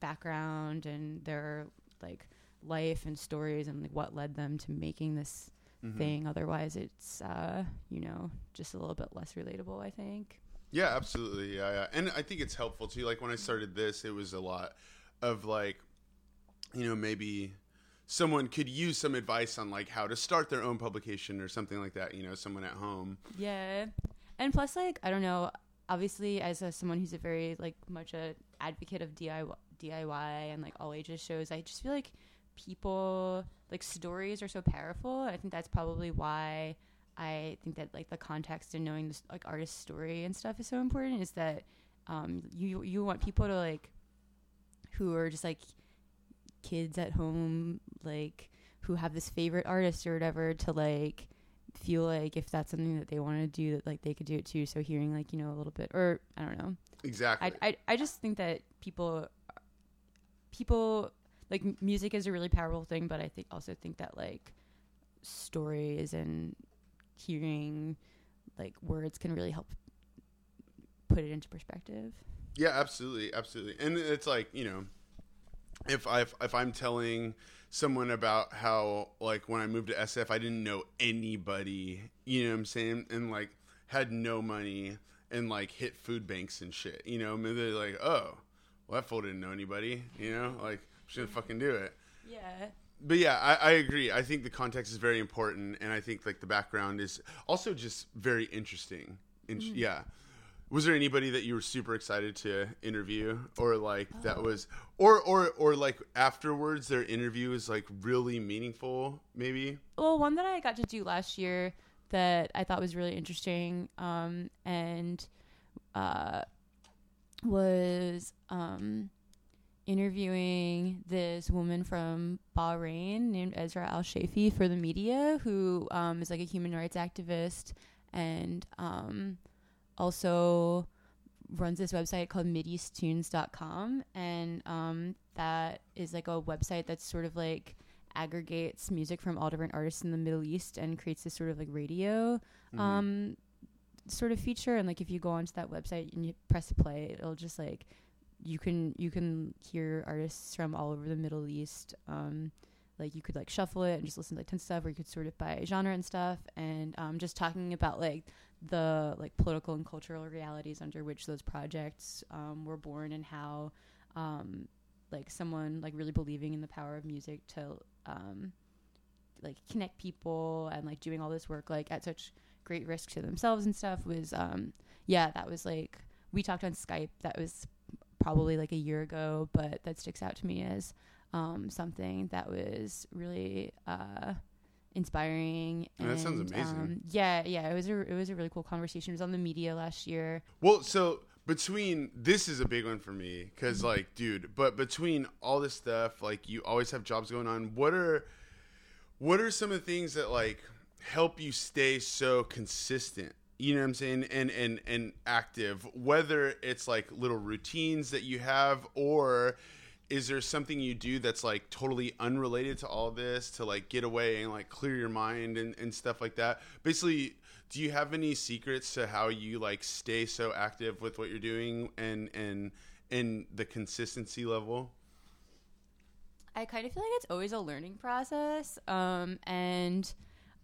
background and their like life and stories and like what led them to making this Mhm. thing otherwise it's uh you know just a little bit less relatable i think Yeah, absolutely. Yeah, yeah. And I think it's helpful too. Like when I started this, it was a lot of like, you know, maybe someone could use some advice on like how to start their own publication or something like that. You know, someone at home. yeah and plus like i don't know obviously as a, someone who's a very like much a advocate of diy diy and like all ages shows i just feel like people like stories are so powerful i think that's probably why i think that like the context and knowing this like artist's story and stuff is so important is that um you you want people to like who are just like kids at home like who have this favorite artist or whatever to like feel like if that's something that they want to do that like they could do it too so hearing like you know a little bit or i don't know Exactly. I, I, I just think that people people like music is a really powerful thing but i think also think that like stories and hearing like words can really help put it into perspective Yeah, absolutely, absolutely. And it's like you know, if I if I'm telling someone about how like when I moved to SF, I didn't know anybody. You know what I'm saying? And like had no money and like hit food banks and shit. You know, maybe they're like, oh, well that fool didn't know anybody. You know, like should fucking do it. yeah But yeah, I, I agree. I think the context is very important, and I think like the background is also just very interesting. In- Yeah. Was there anybody that you were super excited to interview, or like that was, or or or like afterwards their interview is like really meaningful? Maybe. well one that i got to do last year that i thought was really interesting um and uh was um interviewing this woman from Bahrain named Esra'a Al Shafei for the media, who um, is like a human rights activist and um, also runs this website called MideastTunes.com. And um, that is like a website that's sort of like aggregates music from all different artists in the Middle East and creates this sort of like radio Mm-hmm. um, sort of feature. And like if you go onto that website and you press play, it'll just like you can you can hear artists from all over the Middle East. Um, like you could like shuffle it and just listen to like of stuff, or you could sort it by genre and stuff, and um, just talking about like the like political and cultural realities under which those projects um, were born and how um, like someone like really believing in the power of music to um, like connect people and like doing all this work like at such great risk to themselves and stuff was um yeah that was like we talked on Skype that was probably like a year ago but that sticks out to me as um something that was really uh inspiring. Yeah, that sounds amazing. Um, yeah, yeah, it was a it was a really cool conversation. It was on the media last year. Well, so between this is a big one for me because, like, dude, but between all this stuff, like, you always have jobs going on. What are what are some of the things that like help you stay so consistent? You know what I'm saying? And and and active. Whether it's like little routines that you have, or is there something you do that's like totally unrelated to all this to like get away and like clear your mind and, and stuff like that? Basically, do you have any secrets to how you like stay so active with what you're doing and and and the consistency level? I kind of feel like it's always a learning process, um, and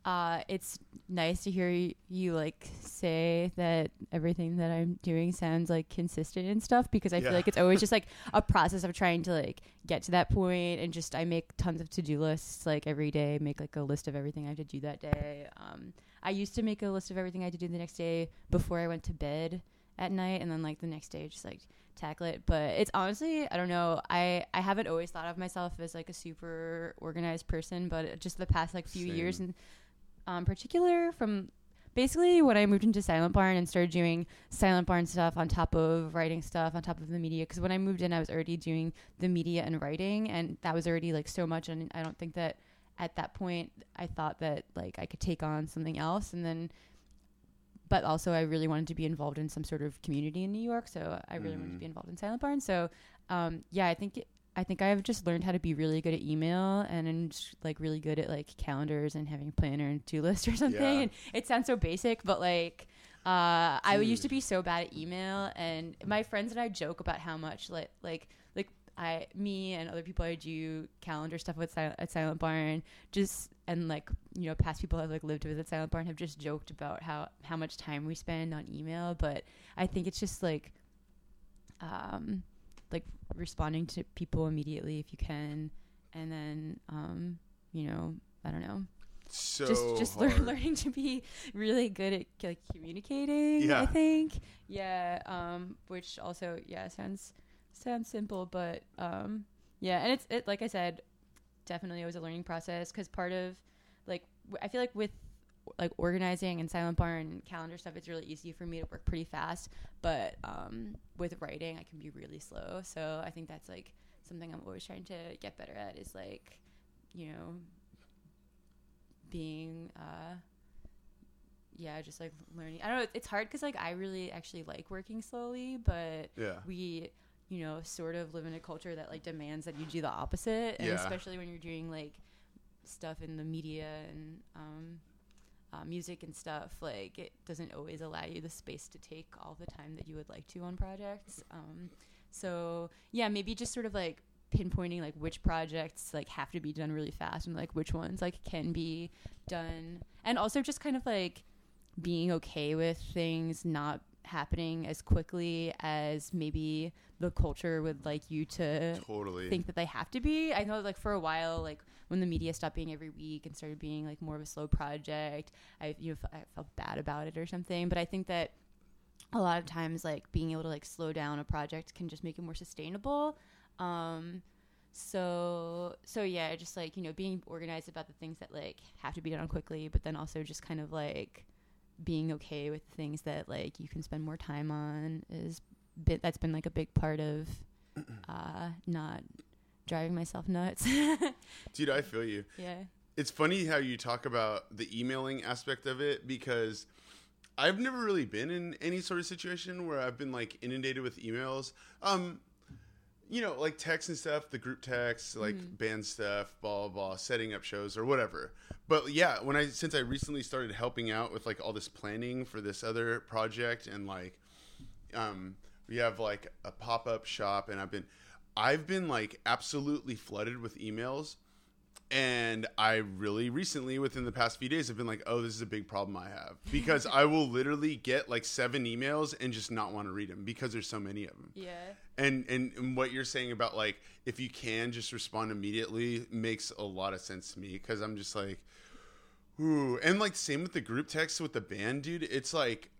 uh, it's nice to hear you, you like say that everything that I'm doing sounds like consistent and stuff because I Yeah. feel like it's always just like a process of trying to like get to that point and just I make tons of to do lists like every day, make like a list of everything I have to do that day. Um, I used to make a list of everything I had to do the next day before I went to bed at night and then like the next day just like tackle it but it's honestly i don't know i i haven't always thought of myself as like a super organized person but just the past like few years and um particular from basically when i moved into silent barn and started doing silent barn stuff on top of writing stuff on top of the media because when i moved in i was already doing the media and writing and that was already like so much and i don't think that at that point i thought that like i could take on something else and then but also I really wanted to be involved in some sort of community in New York, so I really wanted to Mhm. be involved in Silent Barn. So, um, yeah, I think I think I've just learned how to be really good at email and just, like really good at like calendars and having a planner and to list or something. Yeah. And it sounds so basic, but like uh, I used to be so bad at email, and my friends and I joke about how much like like like I me and other people I do calendar stuff with Sil- at Silent Barn just and like you know past people I've like lived with at Silent Barn have just joked about how how much time we spend on email, but I think it's just like um like responding to people immediately if you can, and then um you know I don't know. So just just lear- learning to be really good at like communicating Yeah. i think. Yeah um which also yeah sounds sounds simple but um yeah and it's it like i said definitely it was a learning process because part of like w- i feel like with like organizing and silent barn and calendar stuff it's really easy for me to work pretty fast but um with writing i can be really slow so i think that's like something i'm always trying to get better at is like you know being uh yeah just like learning i don't know it's hard because like i really actually like working slowly but yeah. we you know sort of live in a culture that like demands that you do the opposite and Yeah. especially when you're doing like stuff in the media and um uh, music and stuff like it doesn't always allow you the space to take all the time that you would like to on projects um so yeah maybe just sort of like pinpointing like which projects like have to be done really fast and like which ones like can be done and also just kind of like being okay with things not happening as quickly as maybe the culture would like you to Totally. think that they have to be. I know like for a while, like when the media stopped being every week and started being like more of a slow project, I you know, I felt bad about it or something. But I think that a lot of times like being able to like slow down a project can just make it more sustainable. Um so so yeah, just like, you know, being organized about the things that like have to be done quickly, but then also just kind of like being okay with things that like you can spend more time on is bit that's been like a big part of uh not driving myself nuts. Dude, I feel you. yeah. It's funny how you talk about the emailing aspect of it because I've never really been in any sort of situation where I've been like inundated with emails. Um, you know, like text and stuff, the group text, like band stuff, blah, blah blah, setting up shows or whatever. But yeah, when I since I recently started helping out with like all this planning for this other project and like um we have like a pop-up shop and I've been I've been like absolutely flooded with emails and I really recently, within the past few days, have been like, oh, this is a big problem I have. Because I will literally get like seven emails and just not want to read them because there's so many of them. Yeah. And, and and what you're saying about like if you can just respond immediately makes a lot of sense to me because I'm just like, ooh, and like same with the group text with the band, dude. It's like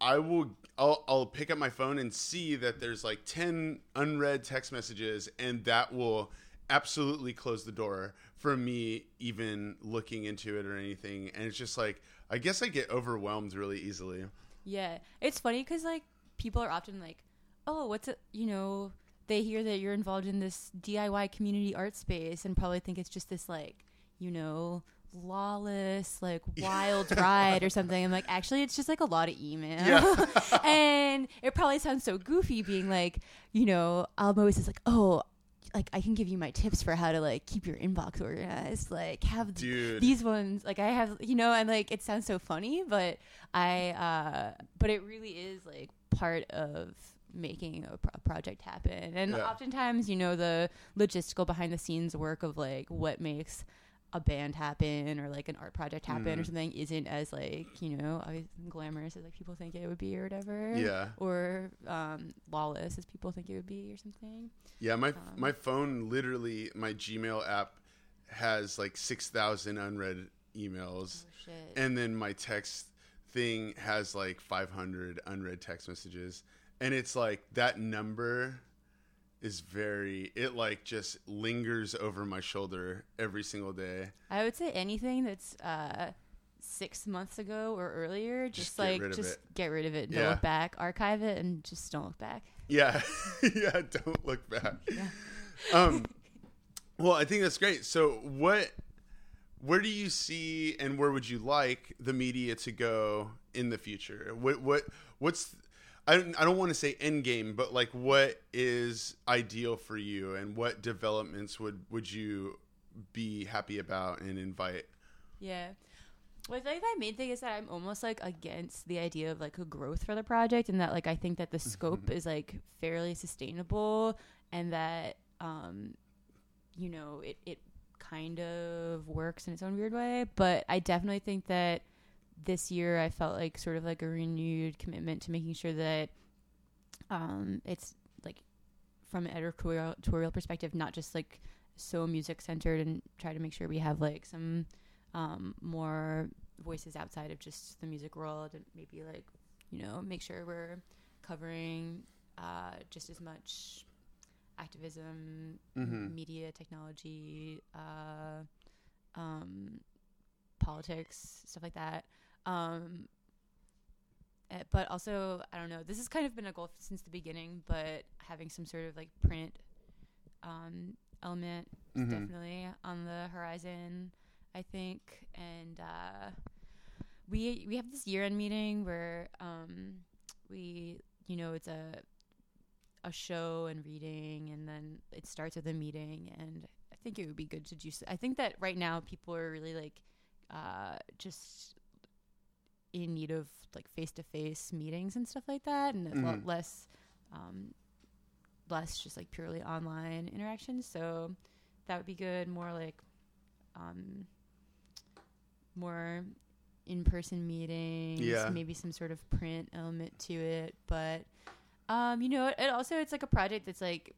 I will I'll, I'll pick up my phone and see that there's like 10 unread text messages and that will absolutely close the door for me even looking into it or anything. And it's just like I guess I get overwhelmed really easily. Yeah, it's funny because like people are often like, "Oh, what's it?" You know, they hear that you're involved in this DIY community art space and probably think it's just this like, you know, lawless like wild ride or something. I'm like, actually, it's just like a lot of email, Yeah. and it probably sounds so goofy being like, you know, Almost is like, oh. Like I can give you my tips for how to like keep your inbox organized. Like have th- these ones. Like I have, you know, and like it sounds so funny, but I, uh but it really is like part of making a pro- project happen. And Yeah. oftentimes, you know, the logistical behind the scenes work of like what makes a band happen or like an art project happen or Mm. something isn't as like you know glamorous as like people think it would be or whatever. Yeah. or um lawless as people think it would be or something. Yeah, my Um, my phone literally my Gmail app has like 6,000 unread emails. Oh shit. And then my text thing has like 500 unread text messages. And it's like that number is very it like just lingers over my shoulder every single day. I would say anything that's uh six months ago or earlier just, Just like just it. get rid of it. Don't Yeah. look back. Archive it and just don't look back. Yeah. Yeah don't look back. Yeah. um well i think that's great. So what where do you see and where would you like the media to go in the future? What what what's I don't, I don't want to say end game, but like what is ideal for you and what developments would, would you be happy about and invite? Yeah. Well, I think my main thing is that I'm almost like against the idea of like a growth for the project, and that like I think that the scope is like fairly sustainable, and that um, you know, it it kind of works in its own weird way. But I definitely think that this year I felt like sort of like a renewed commitment to making sure that um, it's like from an editorial perspective, not just like so music centered, and try to make sure we have like some um, more voices outside of just the music world, and maybe like you know make sure we're covering uh, just as much activism, Mhm. media, technology, uh, um, politics, stuff like that. Um, eh, but also, I don't know. This has kind of been a goal since the beginning, but having some sort of like print um, element is Mhm. definitely on the horizon. I think, and uh, we we have this year end meeting where um, we, you know, it's a a show and reading, and then it starts with a meeting. And I think it would be good to do. So. I think that right now people are really like uh, just in need of like face to face meetings and stuff like that, and a lot Mhm. less um, less just like purely online interactions. So that would be good. More like um, more in person meetings. Yeah. Maybe some sort of print element to it, but um, you know, it also it's like a project that's like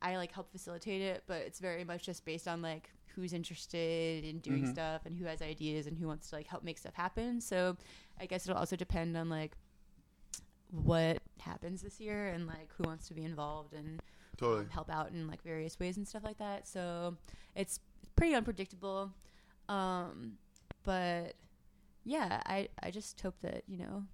I like help facilitate it, but it's very much just based on like who's interested in doing Mhm. stuff and who has ideas and who wants to like help make stuff happen. So I guess it'll also depend on like what happens this year and like who wants to be involved and Totally. um, help out in like various ways and stuff like that. So it's pretty unpredictable. Um, but yeah, I I just hope that you know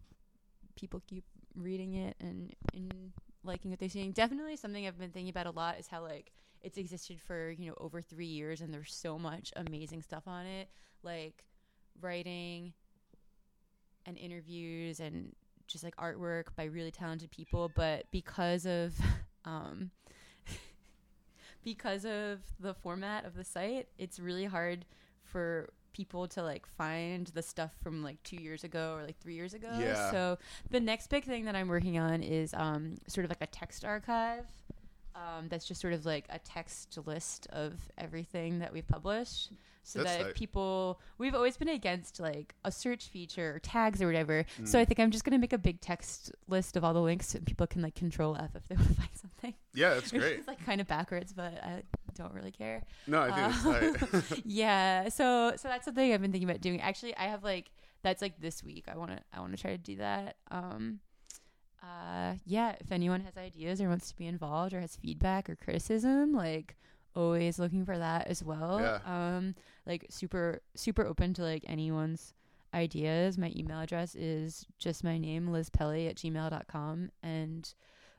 people keep reading it and and liking what they're seeing. Definitely something I've been thinking about a lot is how like it's existed for you know over three years and there's so much amazing stuff on it, like writing and interviews and just like artwork by really talented people. But because of um, because of the format of the site, it's really hard for people to like find the stuff from like two years ago or like three years ago. Yeah. So the next big thing that I'm working on is um, sort of like a text archive. Um, that's just sort of like a text list of everything that we've published. So That's that if people, we've always been against like a search feature or tags or whatever. So Mm. I think I'm just gonna make a big text list of all the links, and people can like control F if they want to find something. Yeah, that's great. is like kind of backwards, but I don't really care. No, I think it's Uh, tight. yeah, so so that's something I've been thinking about doing. Actually, I have like that's like this week. I want to I want to try to do that. Um, uh, yeah, if anyone has ideas or wants to be involved or has feedback or criticism, like always looking for that as well. Yeah. Um, like super super open to like anyone's ideas. My email address is just my name, Liz Pelly at gmail.com. And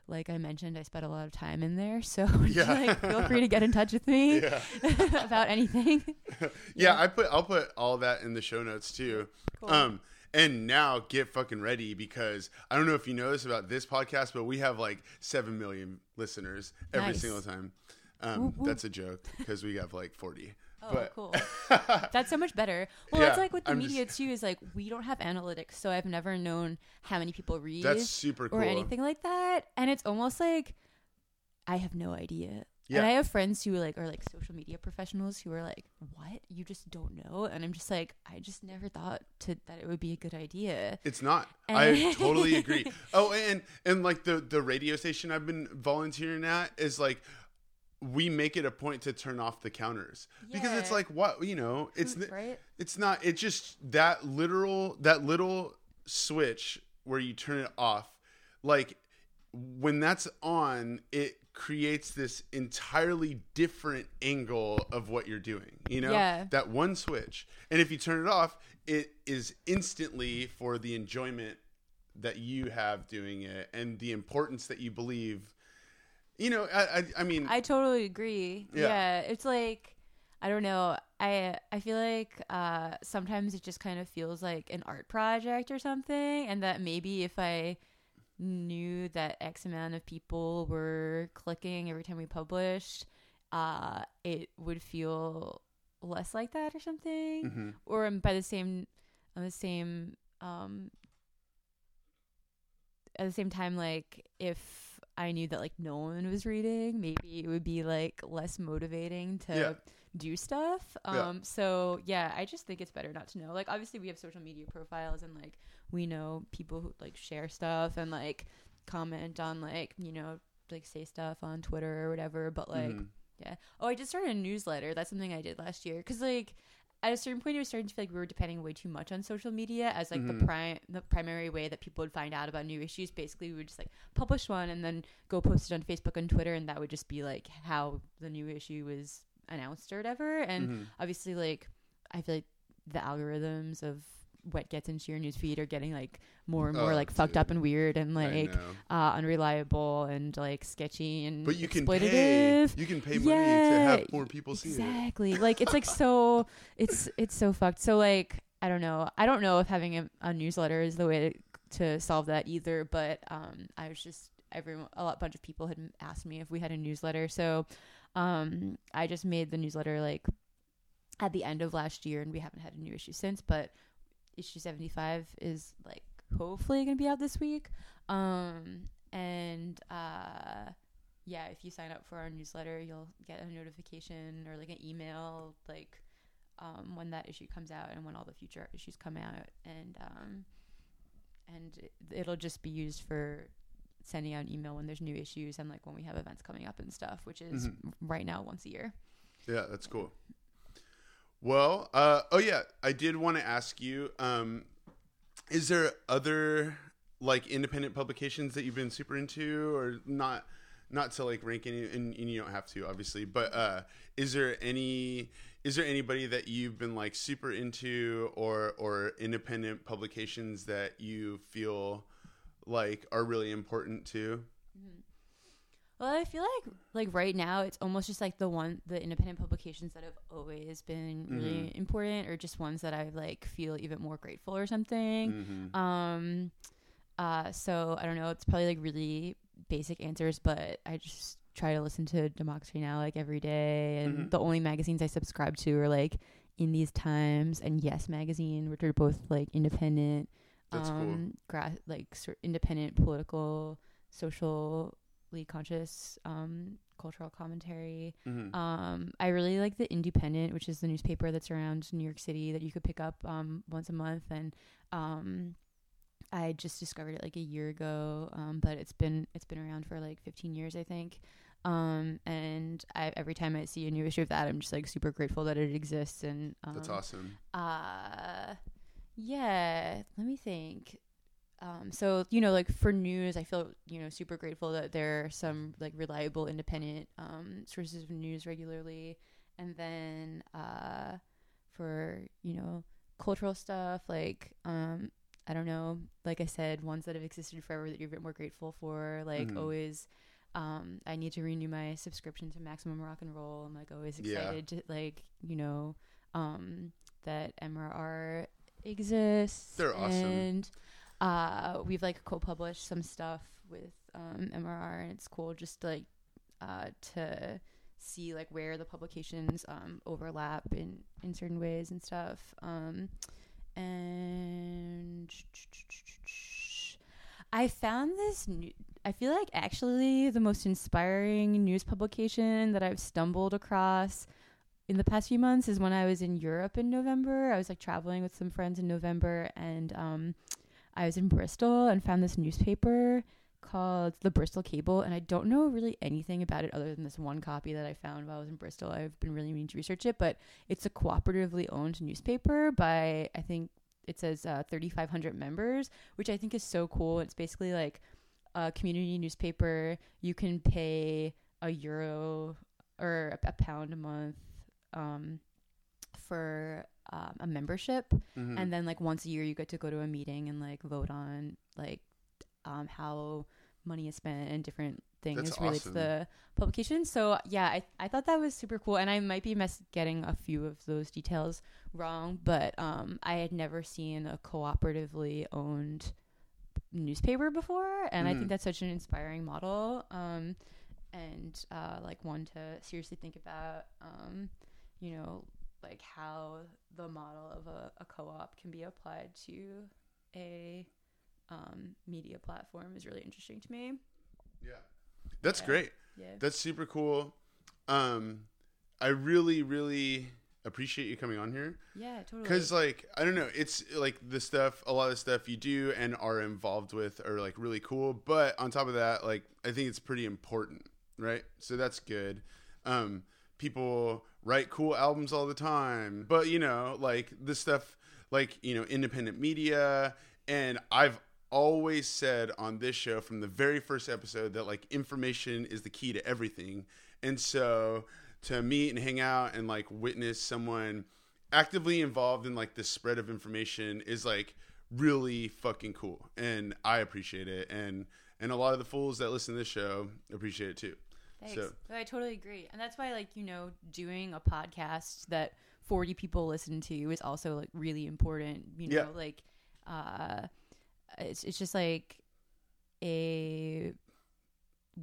like I mentioned, I spent a lot of time in there. So Yeah. like feel free to get in touch with me Yeah. about anything. yeah, I put I'll put all that in the show notes too. Cool. Um, and now get fucking ready because I don't know if you know this about this podcast, but we have like seven million listeners every Nice. single time. Um, Whoop, whoop. that's a joke because we have like forty. Oh, but cool. That's so much better. Well, that's like with the I'm just- media too. Is like we don't have analytics, so I've never known how many people read that's super cool. or anything like that. And it's almost like I have no idea. Yeah. And I have friends who like are like social media professionals who are like, "What? You just don't know?" And I'm just like, I just never thought to that it would be a good idea. It's not. And- I totally agree. Oh, and and like the the radio station I've been volunteering at is like we make it a point to turn off the counters because it's like what you know it's right. it's not it's just that literal that little switch where you turn it off like when that's on it creates this entirely different angle of what you're doing you know Yeah. that one switch and if you turn it off it is instantly for the enjoyment that you have doing it and the importance that you believe you know i i, I mean I totally agree. Yeah. Yeah. it's like I don't know. I I feel like uh, sometimes it just kind of feels like an art project or something, and that maybe if I knew that X amount of people were clicking every time we published, uh, it would feel less like that or something. mhm. Or um, by the same on the same um at the same time like if I knew that like no one was reading, maybe it would be like less motivating to Yeah. do stuff. Yeah. Um so yeah, I just think it's better not to know. Like obviously we have social media profiles and like we know people who like share stuff and like comment on like, you know, like say stuff on Twitter or whatever, but like Mhm. yeah. Oh, I just started a newsletter. That's something I did last year. Cause like at a certain point, it was starting to feel like we were depending way too much on social media as like Mhm. the prime, the primary way that people would find out about new issues. Basically, we would just like publish one and then go post it on Facebook and Twitter, and that would just be like how the new issue was announced or whatever. And Mhm. obviously, like I feel like the algorithms of what gets into your newsfeed are getting like more and more Oh, like fucked up and weird and like uh, unreliable and like sketchy and But you can exploitative. pay. You can pay money to have more people see it. exactly. Like it's like so it's it's so fucked. So like I don't know. I don't know if having a, a newsletter is the way to, to solve that either. But um, I was just everyone a lot bunch of people had asked me if we had a newsletter. So um, I just made the newsletter like at the end of last year, and we haven't had a new issue since. But issue seventy five is like hopefully gonna be out this week. Um, and uh yeah, if you sign up for our newsletter, you'll get a notification or like an email like um, when that issue comes out and when all the future issues come out, and um, and it- it'll just be used for sending out an email when there's new issues and like when we have events coming up and stuff, which is Mhm. right now once a year. Yeah, that's cool. Well, uh, oh yeah, I did want to ask you: um, Is there other like independent publications that you've been super into, or not? Not to like rank any, and, and you don't have to, obviously. But uh, is there any? Is there anybody that you've been like super into, or or independent publications that you feel like are really important to? Well, I feel like like right now it's almost just like the one the independent publications that have always been really important or just ones that I like feel even more grateful or something. Mhm. Um uh so I don't know, it's probably like really basic answers, but I just try to listen to Democracy Now like every day and Mhm. the only magazines I subscribe to are like In These Times and Yes magazine, which are both like independent That's cool. um gra- like sort independent political conscious um cultural commentary Mhm. um i really like the independent which is the newspaper that's around new york city that you could pick up um once a month and um i just discovered it like a year ago um but it's been it's been around for like 15 years i think um and I, every time i see a new issue of that i'm just like super grateful that it exists and um, That's awesome. uh, yeah. Let me think. Um, so you know, like for news, I feel you know super grateful that there are some like reliable, independent um, sources of news regularly, and then uh, for you know cultural stuff like um, I don't know, like I said, ones that have existed forever that you're a bit more grateful for. Like Mhm. always, um, I need to renew my subscription to Maximum Rock and Roll. I'm like always Yeah. excited to like you know um, that MRR exists. They're awesome. And uh, we've like co-published some stuff with um, MRR, and it's cool just like uh, to see like where the publications um, overlap in in certain ways and stuff. Um, and I found this. New- I feel like actually the most inspiring news publication that I've stumbled across in the past few months is when I was in Europe in November. I was like traveling with some friends in November, and um, I was in Bristol and found this newspaper called the Bristol Cable, and I don't know really anything about it other than this one copy that I found while I was in Bristol. I've been really meaning to research it, but it's a cooperatively owned newspaper by I think it says uh, 3,500 members, which I think is so cool. It's basically like a community newspaper. You can pay a euro or a, pound a month um, for um, a membership, Mhm. and then like once a year you get to go to a meeting and like vote on like um, how money is spent and different things That's related awesome. to the publication. So yeah, I I thought that was super cool, and I might be mess- getting a few of those details wrong, but um, I had never seen a cooperatively owned newspaper before, and I Mhm. think that's such an inspiring model. Um, and uh, like one to seriously think about. Um, you know, like how the model of a, a co-op can be applied to a um, media platform is really interesting to me. yeah, that's Yeah. great. Yeah. That's super cool. Um, I really, really appreciate you coming on here Yeah, totally. because, like, I don't know, it's like the stuff, a lot of stuff you do and are involved with are like really cool. But on top of that, like, I think it's pretty important, right? So that's good. Um, people write cool albums all the time, but you know, like this stuff, like you know, independent media, and I've always said on this show from the very first episode that like information is the key to everything. And so to meet and hang out and like witness someone actively involved in like the spread of information is like really fucking cool. And I appreciate it. And and a lot of the fools that listen to this show appreciate it too. Thanks. So- I totally agree, and that's why, like, you know, doing a podcast that forty people listen to is also like really important. You know, Yeah. like, uh, it's it's just like a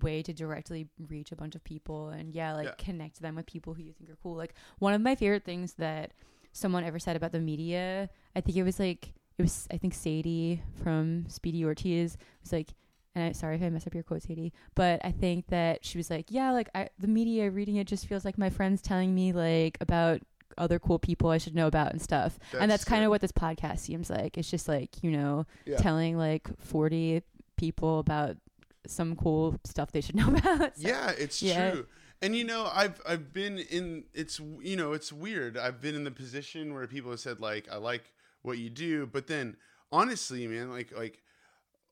way to directly reach a bunch of people and yeah like Yeah. connect them with people who you think are cool like one of my favorite things that someone ever said about the media i think it was like it was i think sadie from speedy ortiz was like and I, sorry if I mess up your quote, Sadie, but I think that she was like, yeah, like I, the media reading it just feels like my friends telling me like about other cool people I should know about and stuff. and That's that's kind of what this podcast seems like. It's just like, you know, Yeah. telling like 40 people about some cool stuff they should know about. So- Yeah, it's Yeah. true. And you know, I've I've been in it's you know, it's weird. I've been in the position where people have said like I like what you do, but then honestly, man, like like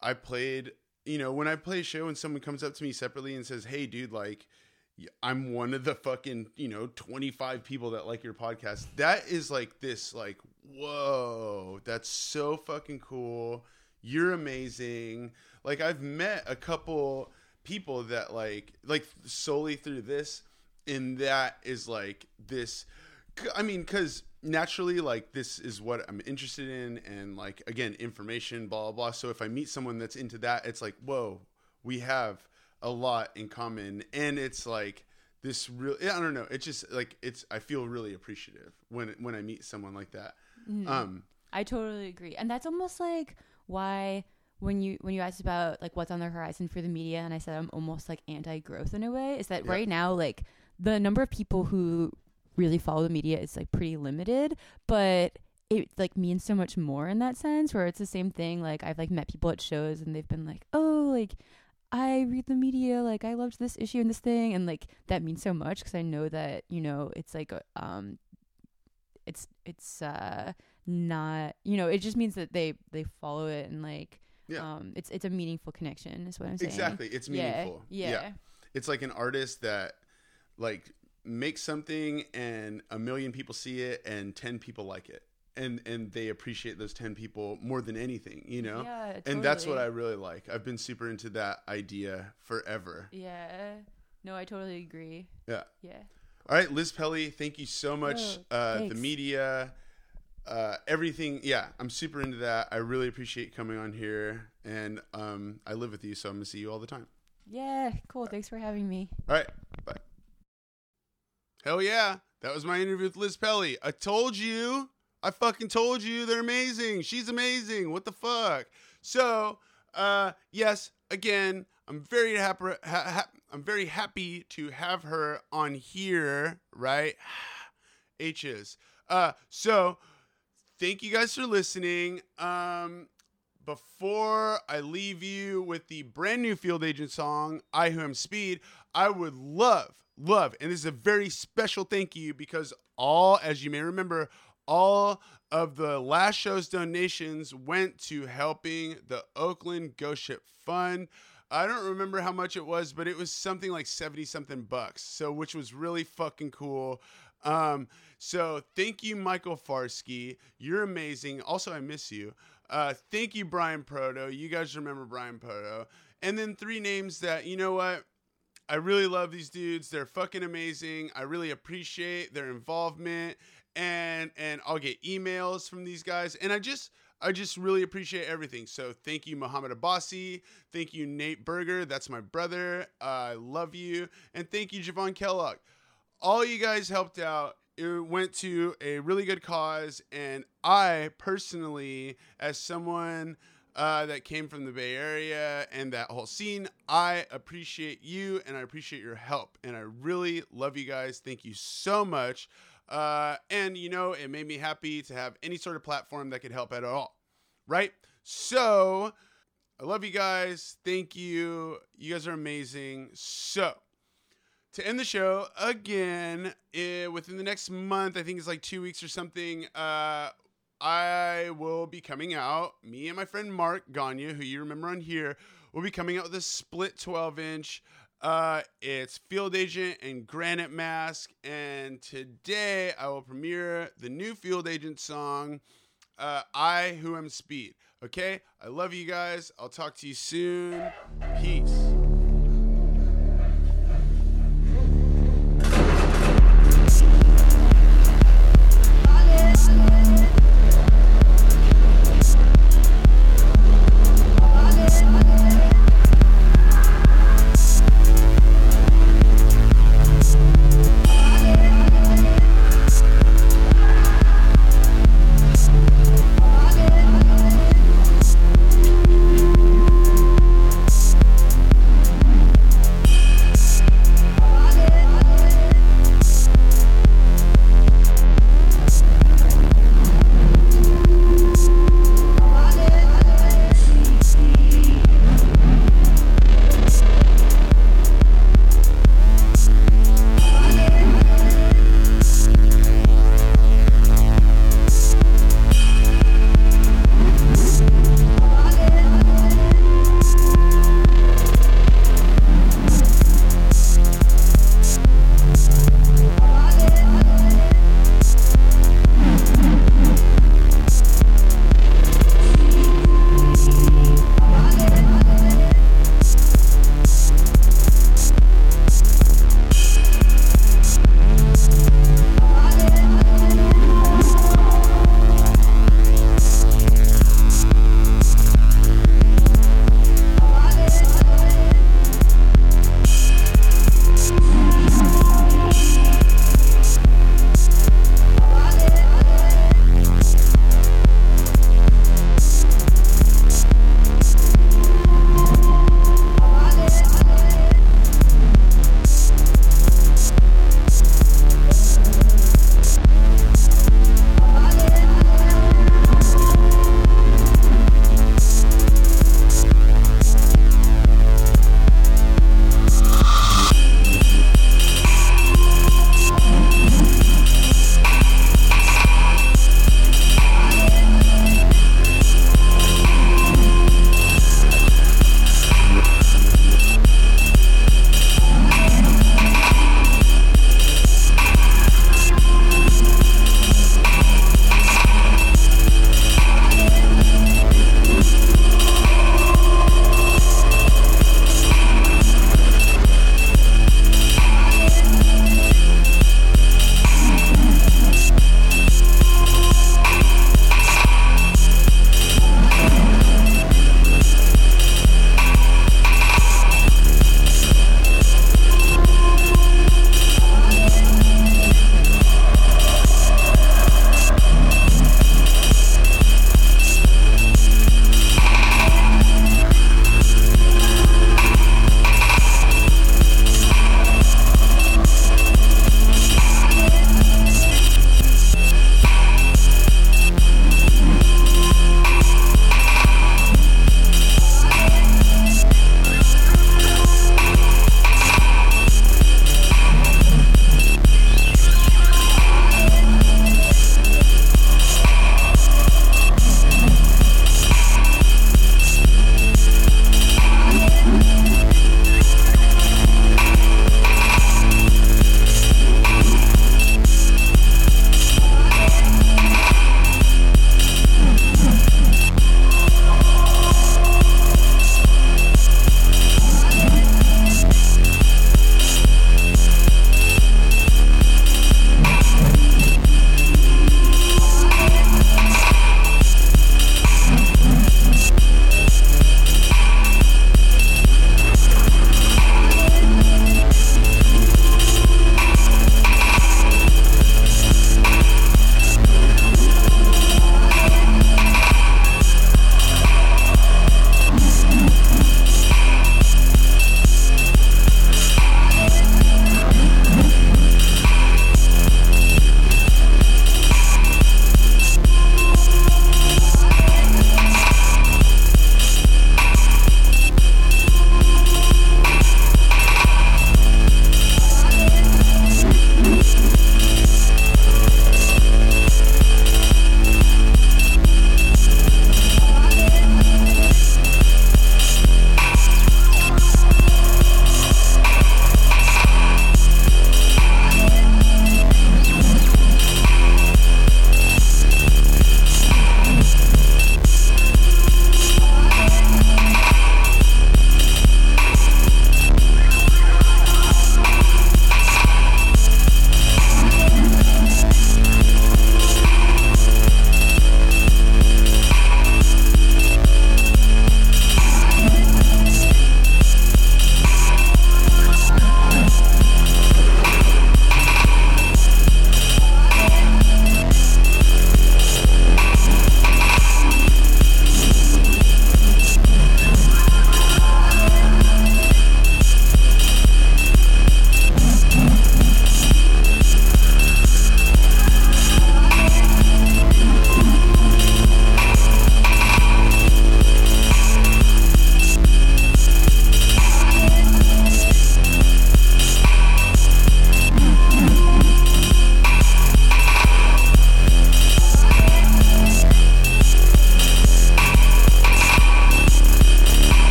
I played, you know, when I play a show and someone comes up to me separately and says, "Hey dude, like I'm one of the fucking, you know, 25 people that like your podcast." That is like this like, "Whoa, that's so fucking cool. You're amazing." Like I've met a couple people that like like solely through this and that is like this I mean because naturally like this is what i'm interested in and like again information blah blah blah so if i meet someone that's into that it's like whoa we have a lot in common and it's like this real i don't know it's just like it's i feel really appreciative when when i meet someone like that Mhm. um I totally agree. And that's almost like why when you when you asked about like what's on the horizon for the media and I said I'm almost like anti-growth in a way is that Yeah. right now like the number of people who really follow the media is like pretty limited, but it like means so much more in that sense where it's the same thing like I've like met people at shows and they've been like, "Oh, like I read the media, like I loved this issue and this thing," and like that means so much because I know that you know it's like um, it's it's uh not you know it just means that they they follow it and like Yeah. Um, it's it's a meaningful connection, is what I'm saying. Exactly. It's meaningful. Yeah, meaningful. Yeah. It's like an artist that like makes something and a million people see it and 10 people like it. And and they appreciate those 10 people more than anything, you know? Yeah, totally. And that's what I really like. I've been super into that idea forever. Yeah. No, I totally agree. Yeah. Yeah. All right, Liz Pelly, thank you so much. Oh, uh, the media, uh, everything. Yeah, I'm super into that. I really appreciate coming on here, and um, I live with you, so I'm gonna see you all the time. Yeah. Cool. Thanks for having me. All right. Hell yeah, that was my interview with Liz Pelly. I told you, I fucking told you, they're amazing. She's amazing. What the fuck? So, uh, yes, again, I'm very happy. Ha- ha- I'm very happy to have her on here. Right, H's. Uh, so thank you guys for listening. Um, before I leave you with the brand new Field Agent song, I Who Am Speed, I would love, love, and this is a very special thank you because all, as you may remember, all of the last show's donations went to helping the Oakland Ghost Ship Fund. I don't remember how much it was, but it was something like 70 something bucks. So, which was really fucking cool. Um, so thank you, Michael Farsky. You're amazing. Also, I miss you. Uh, thank you, Bryan Proteau. You guys remember Bryan Proteau. And then three names that, you know what? I really love these dudes. They're fucking amazing. I really appreciate their involvement and and I'll get emails from these guys and I just I just really appreciate everything. So thank you Mohammed Abbasi, thank you Nate Burger, that's my brother. I love you and thank you Javon Kellogg. All you guys helped out. It went to a really good cause and I personally as someone uh, that came from the Bay Area and that whole scene. I appreciate you and I appreciate your help. And I really love you guys. Thank you so much. Uh, and, you know, it made me happy to have any sort of platform that could help at all. Right? So, I love you guys. Thank you. You guys are amazing. So, to end the show again eh, within the next month i think it's like two weeks or something uh, will be coming out. Me and my friend mark gagne who you remember on here will be coming out with a split 12 inch uh, it's field agent and granite mask. And today i will premiere the new field agent song uh, i who am speed. Okay? I love you guys. I'll talk to you soon. Peace